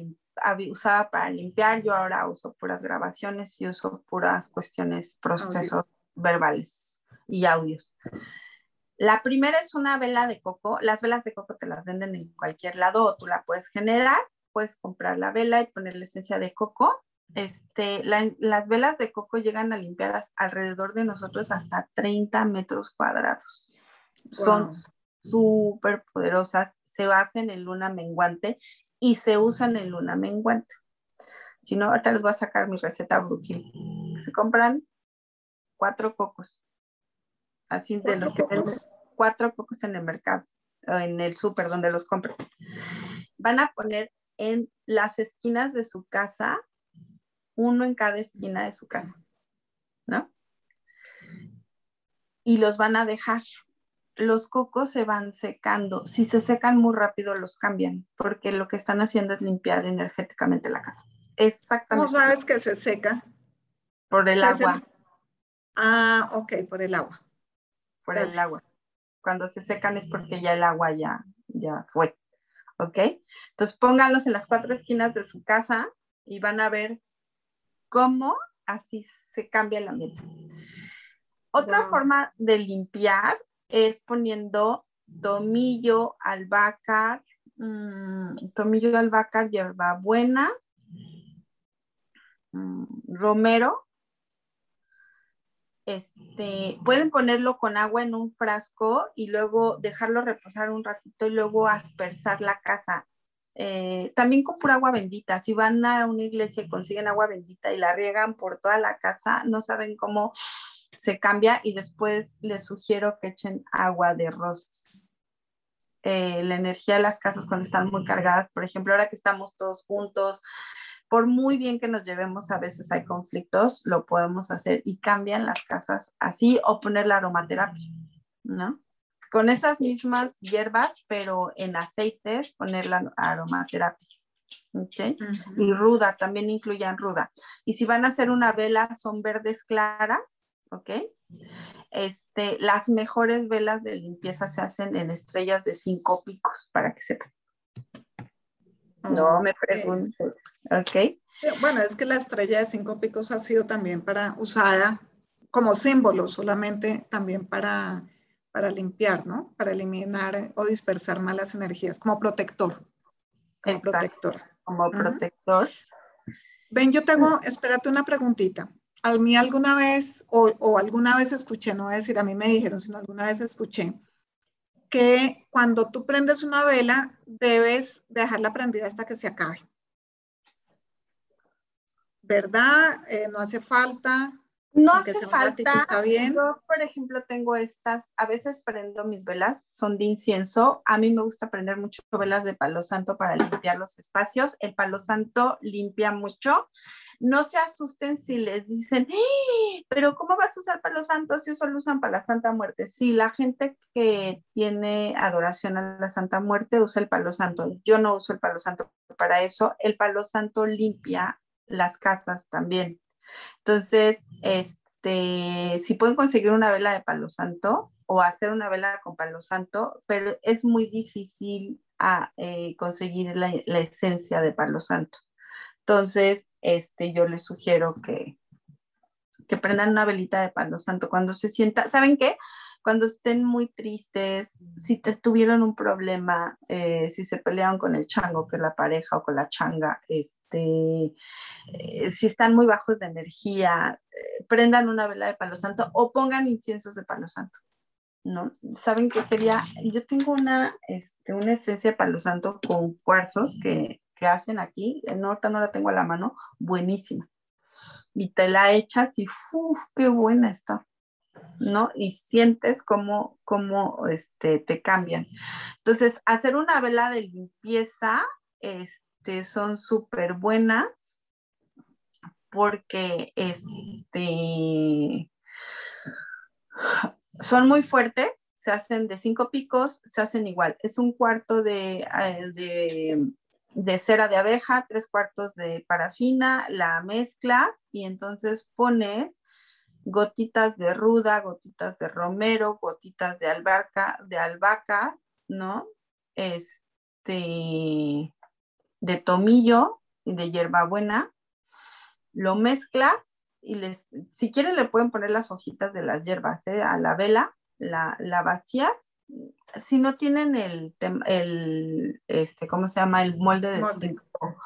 usaba para limpiar, yo ahora uso puras grabaciones y uso puras cuestiones, procesos verbales y audios. La primera es una vela de coco. Las velas de coco te las venden en cualquier lado o tú la puedes generar. puedes comprar la vela y ponerle esencia de coco. Este, las velas de coco llegan a limpiar alrededor de nosotros hasta 30 metros cuadrados. Son súper poderosas, se hacen en luna menguante y se usan en luna menguante. Si no, ahorita les voy a sacar mi receta brujil. Se compran cuatro cocos. Así de los que cuatro cocos en el mercado, o en el súper donde los compran. Van a poner en las esquinas de su casa, uno en cada esquina de su casa, ¿no? Y los van a dejar. Los cocos se van secando. Si se secan muy rápido, los cambian, porque lo que están haciendo es limpiar energéticamente la casa. Exactamente. ¿Cómo sabes que se seca? Por el agua. Ah, ok, por el agua. Por el agua. Cuando se secan es porque ya el agua ya, ya fue. ¿Ok? Entonces pónganlos en las cuatro esquinas de su casa y van a ver cómo así se cambia el ambiente. Otra forma de limpiar es poniendo tomillo, albahaca, mm, tomillo, albahaca, hierbabuena, mm, romero este, pueden ponerlo con agua en un frasco y luego dejarlo reposar un ratito y luego aspersar la casa. Eh, también con pura agua bendita. Si van a una iglesia y consiguen agua bendita y la riegan por toda la casa, no saben cómo se cambia y después les sugiero que echen agua de rosas. Eh, la energía de las casas cuando están muy cargadas, por ejemplo, ahora que estamos todos juntos, por muy bien que nos llevemos, a veces hay conflictos, lo podemos hacer y cambian las casas así o poner la aromaterapia, ¿no? Con esas mismas hierbas, pero en aceites, poner la aromaterapia. ¿ok? Y ruda, también incluyan ruda. Y si van a hacer una vela, son verdes claras, ¿ok? Este, las mejores velas de limpieza se hacen en estrellas de cinco picos, para que sepan. No me pregunto. Ok. Bueno, es que la estrella de cinco picos ha sido también para usada como símbolo, solamente también para, para limpiar, ¿no? Para eliminar o dispersar malas energías, como protector. Como protector. Como protector. Ven, yo tengo, espérate una preguntita. A mí alguna vez, o, alguna vez escuché, no voy a decir a mí me dijeron, sino alguna vez escuché, que cuando tú prendes una vela, debes dejarla prendida hasta que se acabe. ¿Verdad? Eh, no hace falta. No hace falta. bien. Yo, por ejemplo, tengo estas, a veces prendo mis velas, son de incienso. A mí me gusta prender mucho velas de palo santo para limpiar los espacios. El palo santo limpia mucho no se asusten si les dicen, ¡Eh! pero ¿cómo vas a usar para los santos si solo usan para la Santa Muerte? Sí, la gente que tiene adoración a la Santa Muerte usa el palo santo. Yo no uso el palo santo para eso. El palo santo limpia las casas también. Entonces, este, si pueden conseguir una vela de palo santo o hacer una vela con palo santo, pero es muy difícil a, ah, eh, conseguir la, la esencia de palo santo. Entonces, este, yo les sugiero que, que prendan una velita de palo santo cuando se sienta, ¿saben qué? Cuando estén muy tristes, si te tuvieron un problema, eh, si se pelearon con el chango, que es la pareja, o con la changa, este, eh, si están muy bajos de energía, eh, prendan una vela de palo santo o pongan inciensos de palo santo. ¿no? Saben que quería, yo tengo una, este, una esencia de palo santo con cuarzos que que hacen aquí, en ahorita no la tengo a la mano, buenísima. Y te la echas y. ¡Qué buena está! ¿No? Y sientes cómo, cómo este, te cambian. Entonces, hacer una vela de limpieza este, son súper buenas porque este, son muy fuertes, se hacen de cinco picos, se hacen igual. Es un cuarto de, eh, de de cera de abeja, tres cuartos de parafina, la mezclas y entonces pones gotitas de ruda, gotitas de romero, gotitas de albahaca, de albahaca, ¿no? Este, de tomillo y de hierbabuena. Lo mezclas y les, si quieren le pueden poner las hojitas de las hierbas ¿eh? a la vela, la, la vacías si no tienen el, el este, ¿cómo se llama? El molde de, Cinco,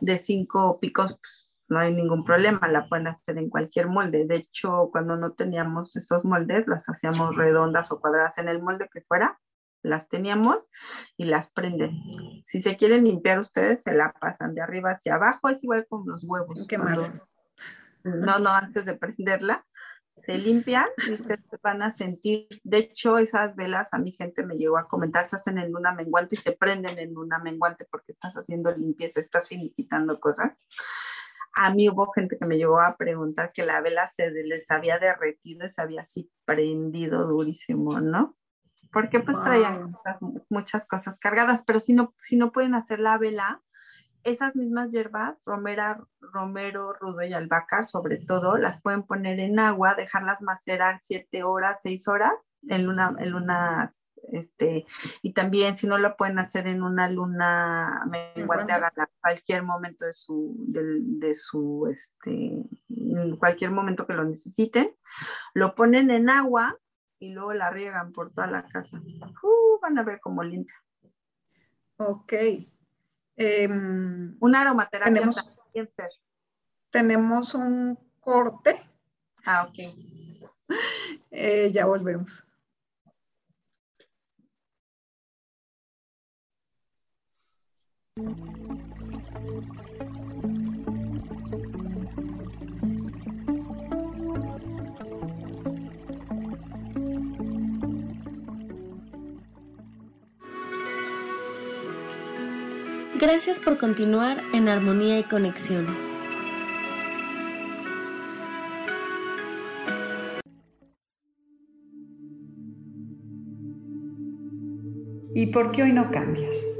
de cinco picos, pues, no hay ningún problema, la pueden hacer en cualquier molde. De hecho, cuando no teníamos esos moldes, las hacíamos redondas o cuadradas en el molde que fuera, las teníamos y las prenden. Si se quieren limpiar ustedes, se la pasan de arriba hacia abajo, es igual con los huevos. ¿Qué más? No, no, antes de prenderla, se limpian y ustedes van a sentir, de hecho esas velas a mi gente me llegó a comentar, se hacen en luna menguante y se prenden en luna menguante porque estás haciendo limpieza, estás finiquitando cosas. A mí hubo gente que me llegó a preguntar que la vela se les había derretido y se había así prendido durísimo, ¿no? Porque pues traían muchas cosas cargadas, pero si no, si no pueden hacer la vela, esas mismas hierbas, romera, romero, rudo y albahaca, sobre todo, las pueden poner en agua, dejarlas macerar siete horas, seis horas en luna, en luna, este, y también si no lo pueden hacer en una luna menguante, hagan a cualquier momento de su, de, su, este, en cualquier momento que lo necesiten, lo ponen en agua y luego la riegan por toda la casa. Uh, van a ver cómo limpia. Ok. Um, Una aromaterapia tenemos, también, tenemos un corte. Ah, ok. Eh, ya volvemos. Gracias por continuar en armonía y conexión. ¿Y por qué hoy no cambias?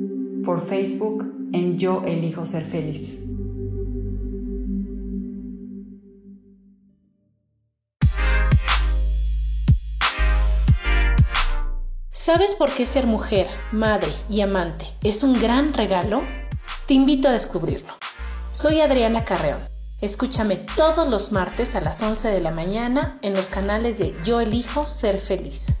por Facebook en Yo Elijo Ser Feliz. ¿Sabes por qué ser mujer, madre y amante es un gran regalo? Te invito a descubrirlo. Soy Adriana Carreón. Escúchame todos los martes a las 11 de la mañana en los canales de Yo elijo ser feliz.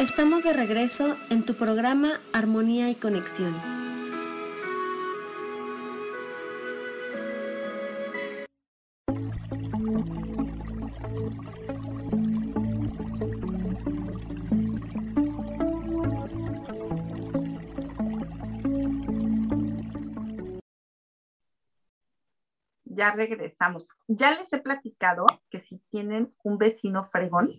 Estamos de regreso en tu programa Armonía y Conexión. ya regresamos. Ya les he platicado que si tienen un vecino fregón,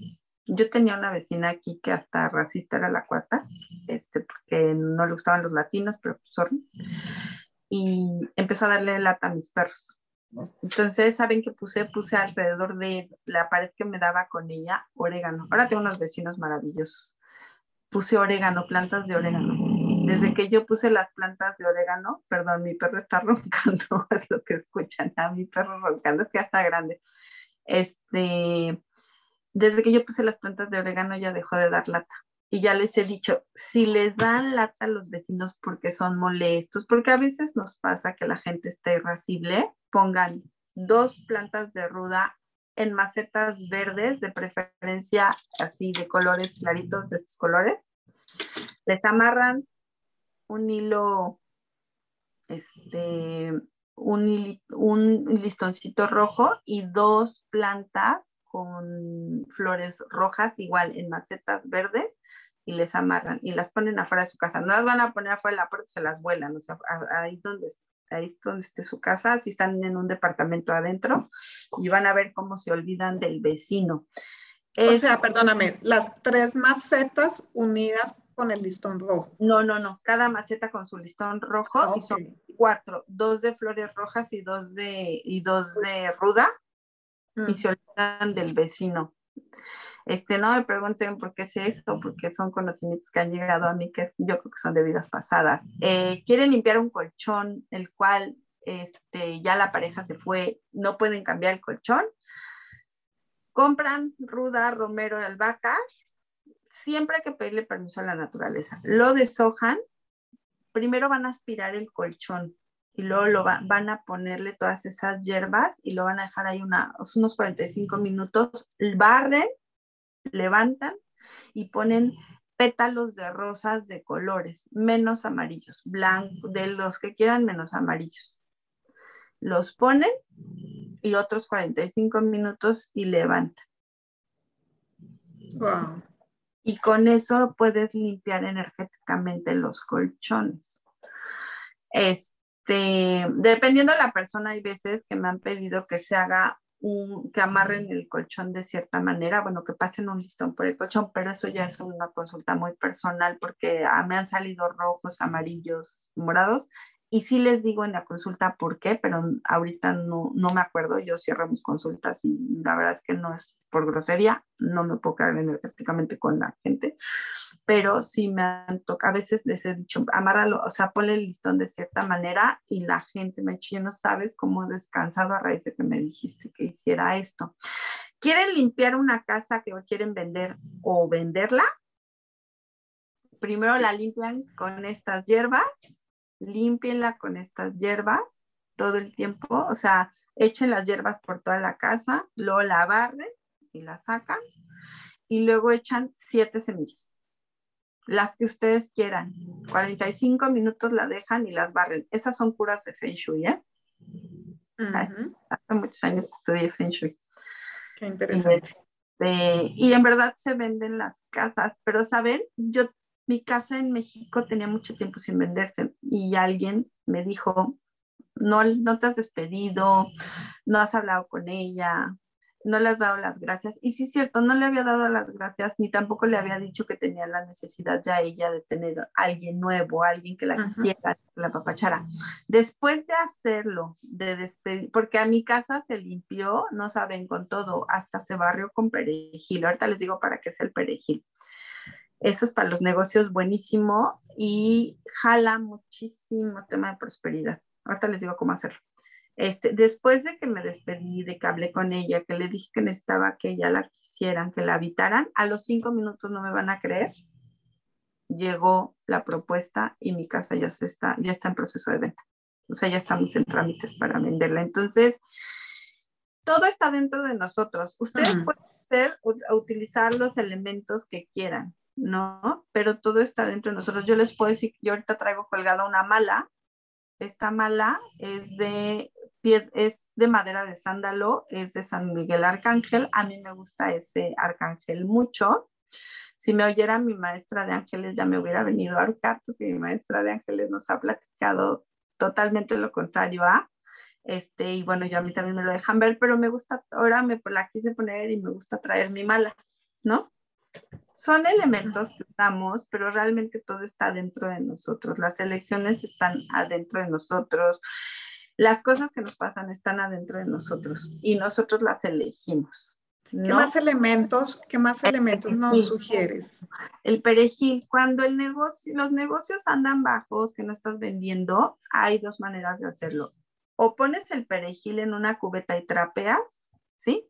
yo tenía una vecina aquí que hasta racista era la cuarta, este, porque no le gustaban los latinos, pero pues, sorry, y empezó a darle lata a mis perros. Entonces, ¿saben qué puse? Puse alrededor de la pared que me daba con ella orégano. Ahora tengo unos vecinos maravillosos. Puse orégano, plantas de orégano desde que yo puse las plantas de orégano, perdón, mi perro está roncando, es lo que escuchan, a mi perro roncando, es que ya está grande. Este, desde que yo puse las plantas de orégano ya dejó de dar lata. Y ya les he dicho, si les dan lata a los vecinos porque son molestos, porque a veces nos pasa que la gente está irascible, pongan dos plantas de ruda en macetas verdes, de preferencia así de colores claritos, de estos colores. Les amarran un hilo este, un, un listoncito rojo y dos plantas con flores rojas, igual en macetas verdes, y les amarran y las ponen afuera de su casa. No las van a poner afuera de la puerta, se las vuelan, o sea, ahí donde, ahí es donde esté su casa, si están en un departamento adentro, y van a ver cómo se olvidan del vecino. O sea, perdóname, las tres macetas unidas con el listón rojo. No, no, no, cada maceta con su listón rojo y son cuatro, dos de flores rojas y dos de, y dos de ruda y se olvidan del vecino. Este, no me pregunten por qué sé esto, porque son conocimientos que han llegado a mí que yo creo que son de vidas pasadas. Eh, quieren limpiar un colchón, el cual este, ya la pareja se fue, no pueden cambiar el colchón. Compran ruda, romero, albahaca. Siempre hay que pedirle permiso a la naturaleza. Lo deshojan. Primero van a aspirar el colchón y luego lo va- van a ponerle todas esas hierbas y lo van a dejar ahí una, unos 45 minutos. Barren, levantan y ponen pétalos de rosas de colores, menos amarillos, blanco, de los que quieran menos amarillos. Los ponen y otros 45 minutos y levantan. Wow. Y con eso puedes limpiar energéticamente los colchones. Este, dependiendo de la persona, hay veces que me han pedido que se haga un, que amarren el colchón de cierta manera, bueno, que pasen un listón por el colchón, pero eso ya es una consulta muy personal porque ah, me han salido rojos, amarillos, morados. Y sí les digo en la consulta por qué, pero ahorita no, no me acuerdo. Yo cierro mis consultas y la verdad es que no es por grosería, no me puedo quedar energéticamente con la gente, pero sí me han tocado, a veces les he dicho, amárralo, o sea, ponle el listón de cierta manera y la gente me ha dicho, "Ya no sabes cómo he descansado a raíz de que me dijiste que hiciera esto. ¿Quieren limpiar una casa que quieren vender o venderla? Primero la limpian con estas hierbas, límpienla con estas hierbas todo el tiempo, o sea, echen las hierbas por toda la casa, luego la barren y la sacan y luego echan siete semillas, las que ustedes quieran. 45 minutos la dejan y las barren. Esas son curas de Feng Shui, ¿eh? Ujú. Hace muchos años estudié Feng Shui. Qué Y, interesante. este, y en verdad se venden las casas, pero saben, yo, mi casa en México tenía mucho tiempo sin venderse y alguien me dijo, no, no te has despedido, no has hablado con ella, no le has dado las gracias. Y sí es cierto, no le había dado las gracias ni tampoco le había dicho que tenía la necesidad ya ella de tener a alguien nuevo, alguien que la quisiera, que la papachara. Después de hacerlo, de despedir, porque a mi casa se limpió, no saben, con todo, hasta se barrió con perejil. Ahorita les digo para qué es el perejil. Eso es para los negocios buenísimo y jala muchísimo tema de prosperidad. Ahorita les digo cómo hacerlo. Este, después de que me despedí, de que hablé con ella, que le dije que necesitaba que ella la quisieran, que la habitaran, a los cinco minutos no me van a creer. Llegó la propuesta y mi casa ya se está, ya está en proceso de venta. O sea, ya estamos en trámites para venderla. Entonces, todo está dentro de nosotros. Ustedes Ujú. pueden hacer, utilizar los elementos que quieran, ¿no? Pero todo está dentro de nosotros. Yo les puedo decir, yo ahorita traigo colgada una mala. Esta mala es de, es de madera de sándalo, es de San Miguel Arcángel. A mí me gusta ese arcángel mucho. Si me oyera mi maestra de ángeles, ya me hubiera venido a ahorcar, porque mi maestra de ángeles nos ha platicado totalmente lo contrario a. Este, y bueno, ya a mí también me lo dejan ver, pero me gusta, ahora me la quise poner y me gusta traer mi mala, ¿no? Son elementos que usamos, pero realmente todo está dentro de nosotros. Las elecciones están adentro de nosotros. Las cosas que nos pasan están adentro de nosotros y nosotros las elegimos. ¿Qué más elementos, qué más elementos nos sugieres? El perejil, cuando el negocio, los negocios andan bajos, que no estás vendiendo, hay dos maneras de hacerlo. O pones el perejil en una cubeta y trapeas, ¿sí?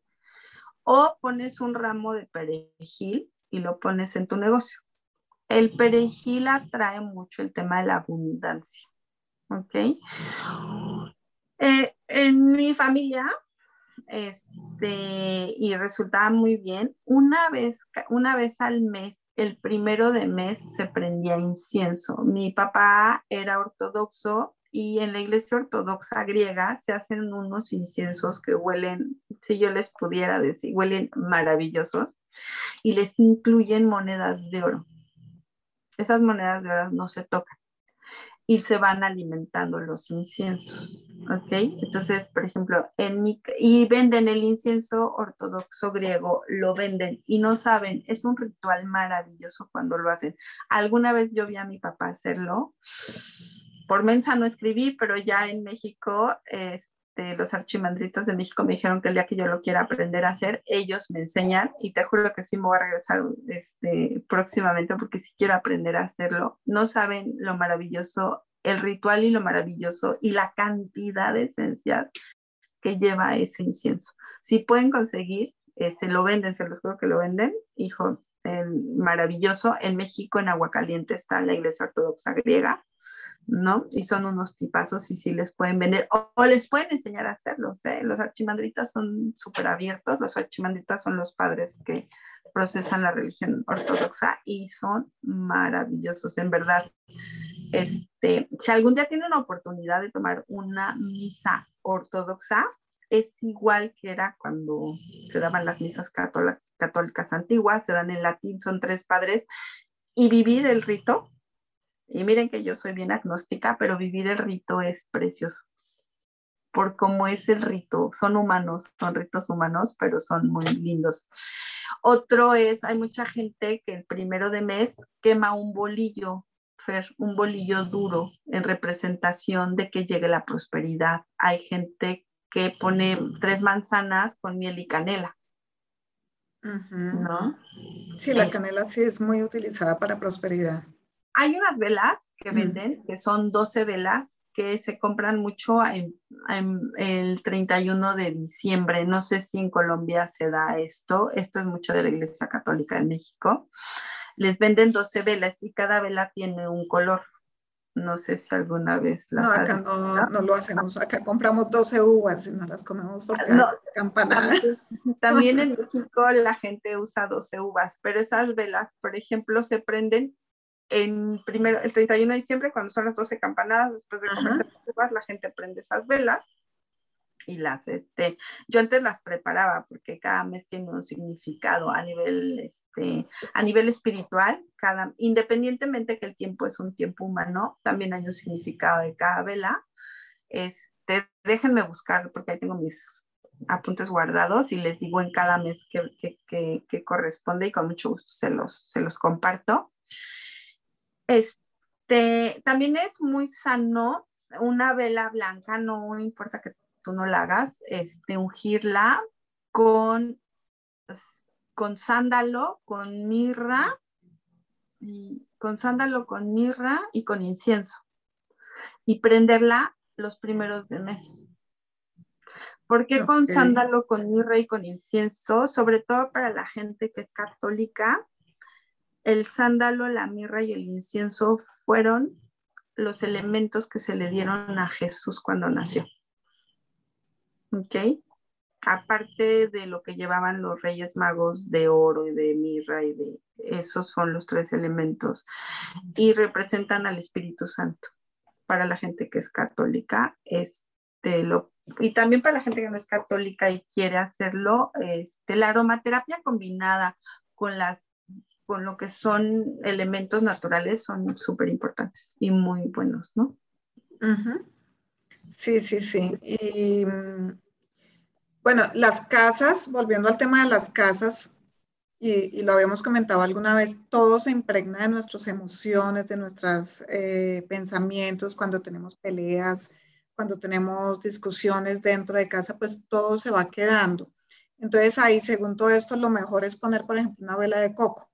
O pones un ramo de perejil y lo pones en tu negocio. El perejil atrae mucho el tema de la abundancia, ¿ok? Eh, en mi familia, este, y resultaba muy bien, una vez, una vez al mes, el primero de mes se prendía incienso. Mi papá era ortodoxo y en la iglesia ortodoxa griega se hacen unos inciensos que huelen, si yo les pudiera decir, huelen maravillosos y les incluyen monedas de oro. Esas monedas de oro no se tocan y se van alimentando los inciensos, ¿ok? Entonces, por ejemplo, en mi, y venden el incienso ortodoxo griego, lo venden y no saben, es un ritual maravilloso cuando lo hacen. Alguna vez yo vi a mi papá hacerlo, por mensa no escribí, pero ya en México, este, los archimandritas de México me dijeron que el día que yo lo quiera aprender a hacer, ellos me enseñan y te juro que sí me voy a regresar este, próximamente porque sí quiero aprender a hacerlo. No saben lo maravilloso, el ritual y lo maravilloso y la cantidad de esencias que lleva ese incienso. Si pueden conseguir, se este, lo venden, se los juro que lo venden, hijo, maravilloso. En México, en Aguacaliente, está la iglesia ortodoxa griega ¿no? Y son unos tipazos y sí les pueden vender o, les pueden enseñar a hacerlos, ¿eh? Los archimandritas son súper abiertos, los archimandritas son los padres que procesan la religión ortodoxa y son maravillosos, en verdad. Este, si algún día tienen la oportunidad de tomar una misa ortodoxa, es igual que era cuando se daban las misas católicas antiguas, se dan en latín, son tres padres, y vivir el rito y miren que yo soy bien agnóstica, pero vivir el rito es precioso. Por cómo es el rito. Son humanos, son ritos humanos, pero son muy lindos. Otro es, hay mucha gente que el primero de mes quema un bolillo, Fer, un bolillo duro en representación de que llegue la prosperidad. Hay gente que pone tres manzanas con miel y canela. ¿No? Sí, la canela sí es muy utilizada para prosperidad. Hay unas velas que venden, que son 12 velas que se compran mucho en, el 31 de diciembre. No sé si en Colombia se da esto. Esto es mucho de la Iglesia Católica en México. Les venden 12 velas y cada vela tiene un color. No sé si alguna vez las No, acá no, lo hacemos. Acá compramos 12 uvas y no las comemos porque no, campanada. También en México la gente usa 12 uvas, pero esas velas, por ejemplo, se prenden en primero, el 31 de diciembre, cuando son las 12 campanadas, después de comer la gente prende esas velas y las, este, yo antes las preparaba porque cada mes tiene un significado a nivel, este, a nivel espiritual, cada, independientemente que el tiempo es un tiempo humano, también hay un significado de cada vela. Este, déjenme buscar porque ahí tengo mis apuntes guardados y les digo en cada mes que, que, que corresponde y con mucho gusto se los, se los comparto. Este, también es muy sano una vela blanca, no importa que tú no la hagas, este, ungirla con, con sándalo, con mirra, y, con sándalo, con mirra y con incienso. Y prenderla los primeros de mes. ¿Por qué con sándalo, con mirra y con incienso? Sobre todo para la gente que es católica, el sándalo, la mirra y el incienso fueron los elementos que se le dieron a Jesús cuando nació. ¿Ok? Aparte de lo que llevaban los reyes magos de oro y de mirra y de esos son los tres elementos y representan al Espíritu Santo. Para la gente que es católica, este, lo, y también para la gente que no es católica y quiere hacerlo, este, la aromaterapia combinada con las con lo que son elementos naturales son súper importantes y muy buenos, ¿no? Sí, sí, sí. Y mm, bueno, las casas, volviendo al tema de las casas, y, lo habíamos comentado alguna vez, todo se impregna de nuestras emociones, de nuestros eh, pensamientos, cuando tenemos peleas, cuando tenemos discusiones dentro de casa, pues todo se va quedando. Entonces ahí, según todo esto, lo mejor es poner, por ejemplo, una vela de coco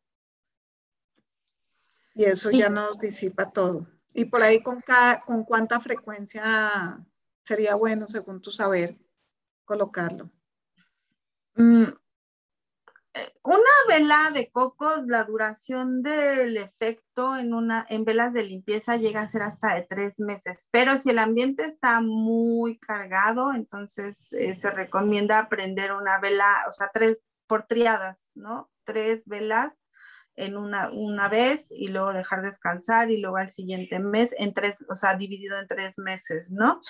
y eso ya nos disipa todo. Y por ahí con, cada, con cuánta frecuencia sería bueno, según tu saber, colocarlo. Mm, eh, una vela de coco, la duración del efecto en, una, en velas de limpieza llega a ser hasta de tres meses, pero si el ambiente está muy cargado, entonces eh, se recomienda prender una vela, o sea, tres por triadas, ¿no? Tres velas en una, una vez y luego dejar descansar y luego al siguiente mes, en tres, o sea, dividido en tres meses, ¿no?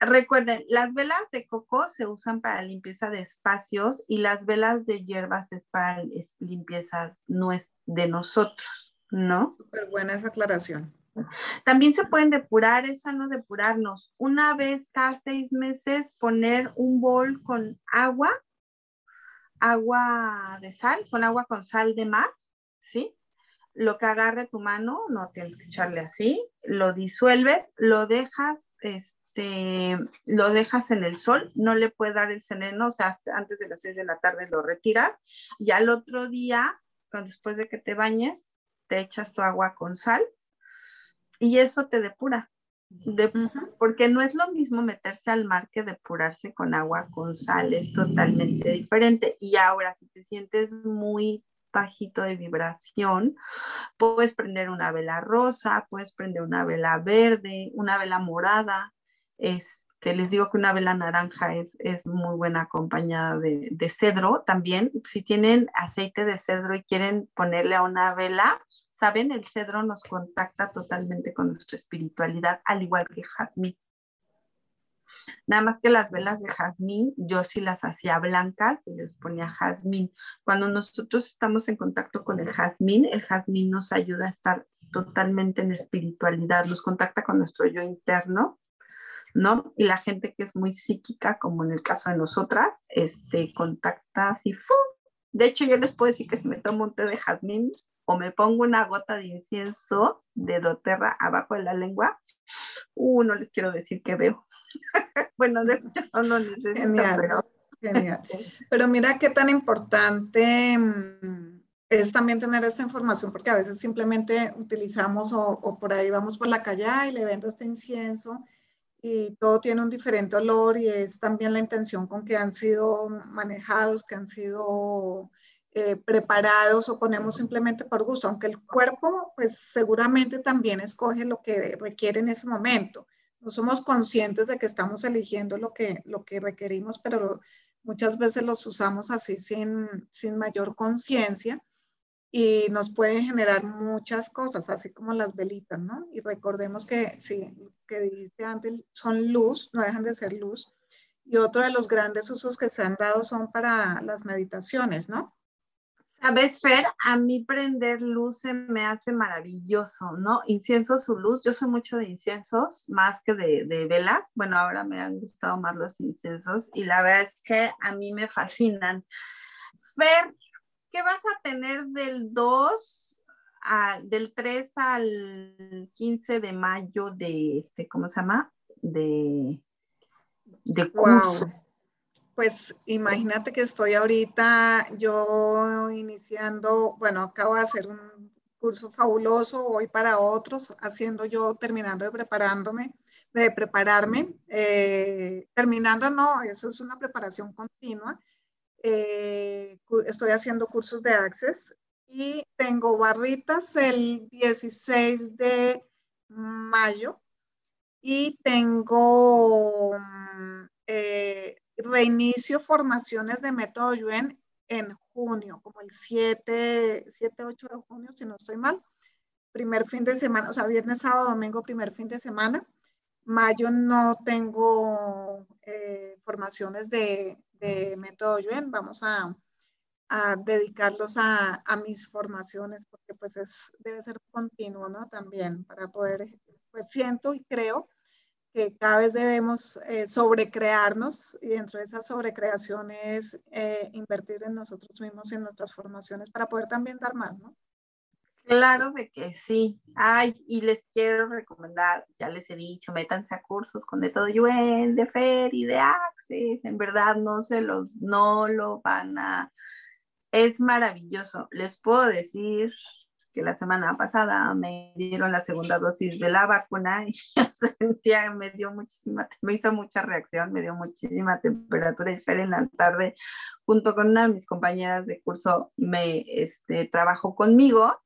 Recuerden, las velas de coco se usan para limpieza de espacios y las velas de hierbas es para limpieza de nosotros, ¿no? Súper buena esa aclaración. También se pueden depurar, es sano depurarnos. Una vez cada seis meses poner un bol con agua, agua de sal, con agua con sal de mar, ¿sí? Lo que agarre tu mano, no tienes que echarle así, lo disuelves, lo dejas, este, lo dejas en el sol, no le puede dar el sereno, o sea, antes de las seis de la tarde lo retiras, y al otro día, después de que te bañes, te echas tu agua con sal y eso te depura. Porque no es lo mismo meterse al mar que depurarse con agua con sal, es totalmente diferente. Y ahora, si te sientes muy bajito de vibración, puedes prender una vela rosa, puedes prender una vela verde, una vela morada. Este, les digo que una vela naranja es, es muy buena acompañada de, de cedro también. Si tienen aceite de cedro y quieren ponerle a una vela, Saben, el cedro nos contacta totalmente con nuestra espiritualidad, al igual que jazmín. Nada más que las velas de jazmín, yo sí las hacía blancas y les ponía jazmín. Cuando nosotros estamos en contacto con el jazmín, el jazmín nos ayuda a estar totalmente en espiritualidad, nos contacta con nuestro yo interno, ¿no? Y la gente que es muy psíquica, como en el caso de nosotras, este, contacta así, ¡fu! De hecho, yo les puedo decir que si me tomo un té de jazmín, o me pongo una gota de incienso de doTERRA abajo de la lengua, uh, no les quiero decir que veo. bueno, de hecho no necesito, genial, pero... Genial. Pero mira qué tan importante mm, es también tener esta información, porque a veces simplemente utilizamos o, o por ahí vamos por la calle y le vendo este incienso y todo tiene un diferente olor y es también la intención con que han sido manejados, que han sido eh, preparados o ponemos simplemente por gusto, aunque el cuerpo pues seguramente también escoge lo que requiere en ese momento. No somos conscientes de que estamos eligiendo lo que, lo que requerimos, pero muchas veces los usamos así sin, sin mayor conciencia y nos pueden generar muchas cosas, así como las velitas, ¿no? Y recordemos que, sí, que dijiste antes, son luz, no dejan de ser luz. Y otro de los grandes usos que se han dado son para las meditaciones, ¿no? Sabes, Fer, a mí prender luz se me hace maravilloso, ¿no? Incienso su luz, yo soy mucho de inciensos, más que de, de, velas. Bueno, ahora me han gustado más los inciensos y la verdad es que a mí me fascinan. Fer, ¿qué vas a tener del 2, a, del 3 al 15 de mayo de este, ¿cómo se llama? De, de curso. Pues imagínate que estoy ahorita yo iniciando, bueno, acabo de hacer un curso fabuloso, hoy para otros, haciendo yo, terminando de preparándome, de prepararme, eh, terminando, no, eso es una preparación continua. Eh, estoy haciendo cursos de Access y tengo barritas el 16 de mayo y tengo mm, eh, reinicio formaciones de método Yuen en junio, como el 7, 7, 8 de junio, si no estoy mal. Primer fin de semana, o sea, viernes, sábado, domingo, primer fin de semana. Mayo no tengo eh, formaciones de, de, método Yuen. Vamos a, a dedicarlos a, a, mis formaciones porque pues es, debe ser continuo, ¿no? También para poder, pues siento y creo cada vez debemos eh, sobrecrearnos y dentro de esa sobrecreación es eh, invertir en nosotros mismos y en nuestras formaciones para poder también dar más, ¿no? Claro de que sí. Ay, y les quiero recomendar, ya les he dicho, métanse a cursos con de todo Yuen, de Fer y de Access. En verdad no se los, no lo van a. Es maravilloso. Les puedo decir la semana pasada me dieron la segunda dosis de la vacuna y sentía, me dio muchísima, me hizo mucha reacción, me dio muchísima temperatura y Fer en la tarde, junto con una de mis compañeras de curso, me este, trabajó conmigo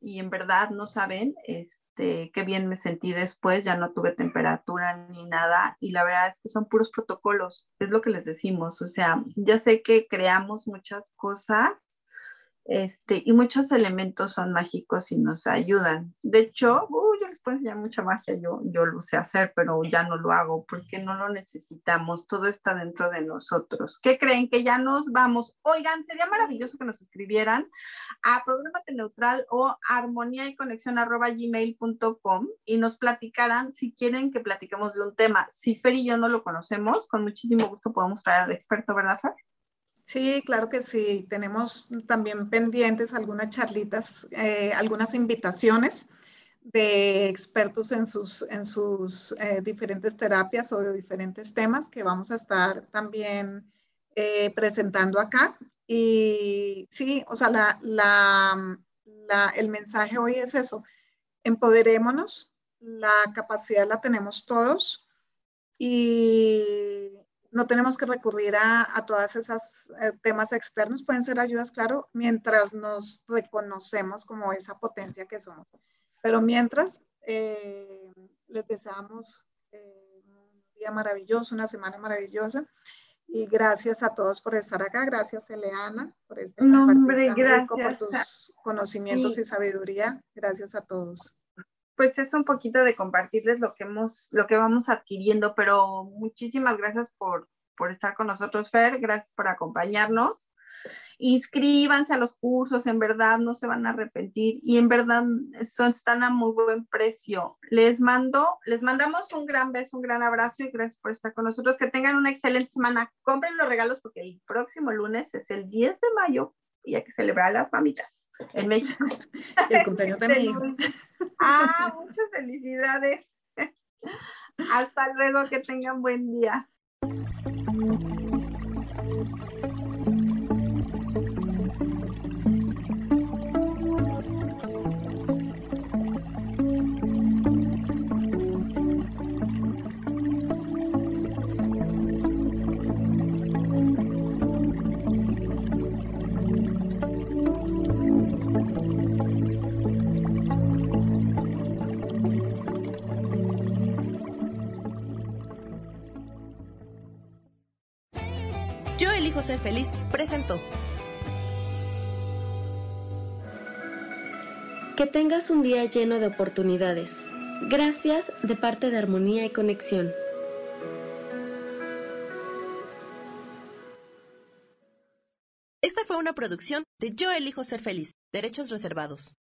y en verdad no saben este, qué bien me sentí después, ya no tuve temperatura ni nada y la verdad es que son puros protocolos, es lo que les decimos, o sea, ya sé que creamos muchas cosas Este, y muchos elementos son mágicos y nos ayudan. De hecho, uh, yo les puedo enseñar mucha magia, yo, yo lo sé hacer, pero ya no lo hago porque no lo necesitamos, todo está dentro de nosotros. ¿Qué creen? Que ya nos vamos. Oigan, sería maravilloso que nos escribieran a programate neutral o armonía y conexión arroba gmail.com y nos platicaran si quieren que platiquemos de un tema. Si Fer y yo no lo conocemos, con muchísimo gusto podemos traer al experto, ¿verdad, Fer? Sí, claro que sí. Tenemos también pendientes algunas charlitas, eh, algunas invitaciones de expertos en sus, en sus eh, diferentes terapias o diferentes temas que vamos a estar también eh, presentando acá. Y sí, o sea, la, la, la, el mensaje hoy es eso, empoderémonos, la capacidad la tenemos todos y no tenemos que recurrir a, a todas esas eh, temas externos, pueden ser ayudas, claro, mientras nos reconocemos como esa potencia que somos. Pero mientras, eh, les deseamos eh, un día maravilloso, una semana maravillosa. Y gracias a todos por estar acá. Gracias, Eleana, por este no, hombre, gracias. por tus conocimientos sí. y sabiduría. Gracias a todos pues es un poquito de compartirles lo que hemos, lo que vamos adquiriendo, pero muchísimas gracias por, por estar con nosotros, Fer, gracias por acompañarnos. Inscríbanse a los cursos, en verdad no se van a arrepentir y en verdad son, están a muy buen precio. Les mando, les mandamos un gran beso, un gran abrazo y gracias por estar con nosotros. Que tengan una excelente semana. Compren los regalos porque el próximo lunes es el 10 de mayo y hay que celebrar las mamitas en México. El cumpleaños de mi hijo. Ah, muchas felicidades. Hasta luego, que tengan buen día. Ser Feliz presentó. Que tengas un día lleno de oportunidades. Gracias de parte de Armonía y Conexión. Esta fue una producción de Yo elijo ser feliz, derechos reservados.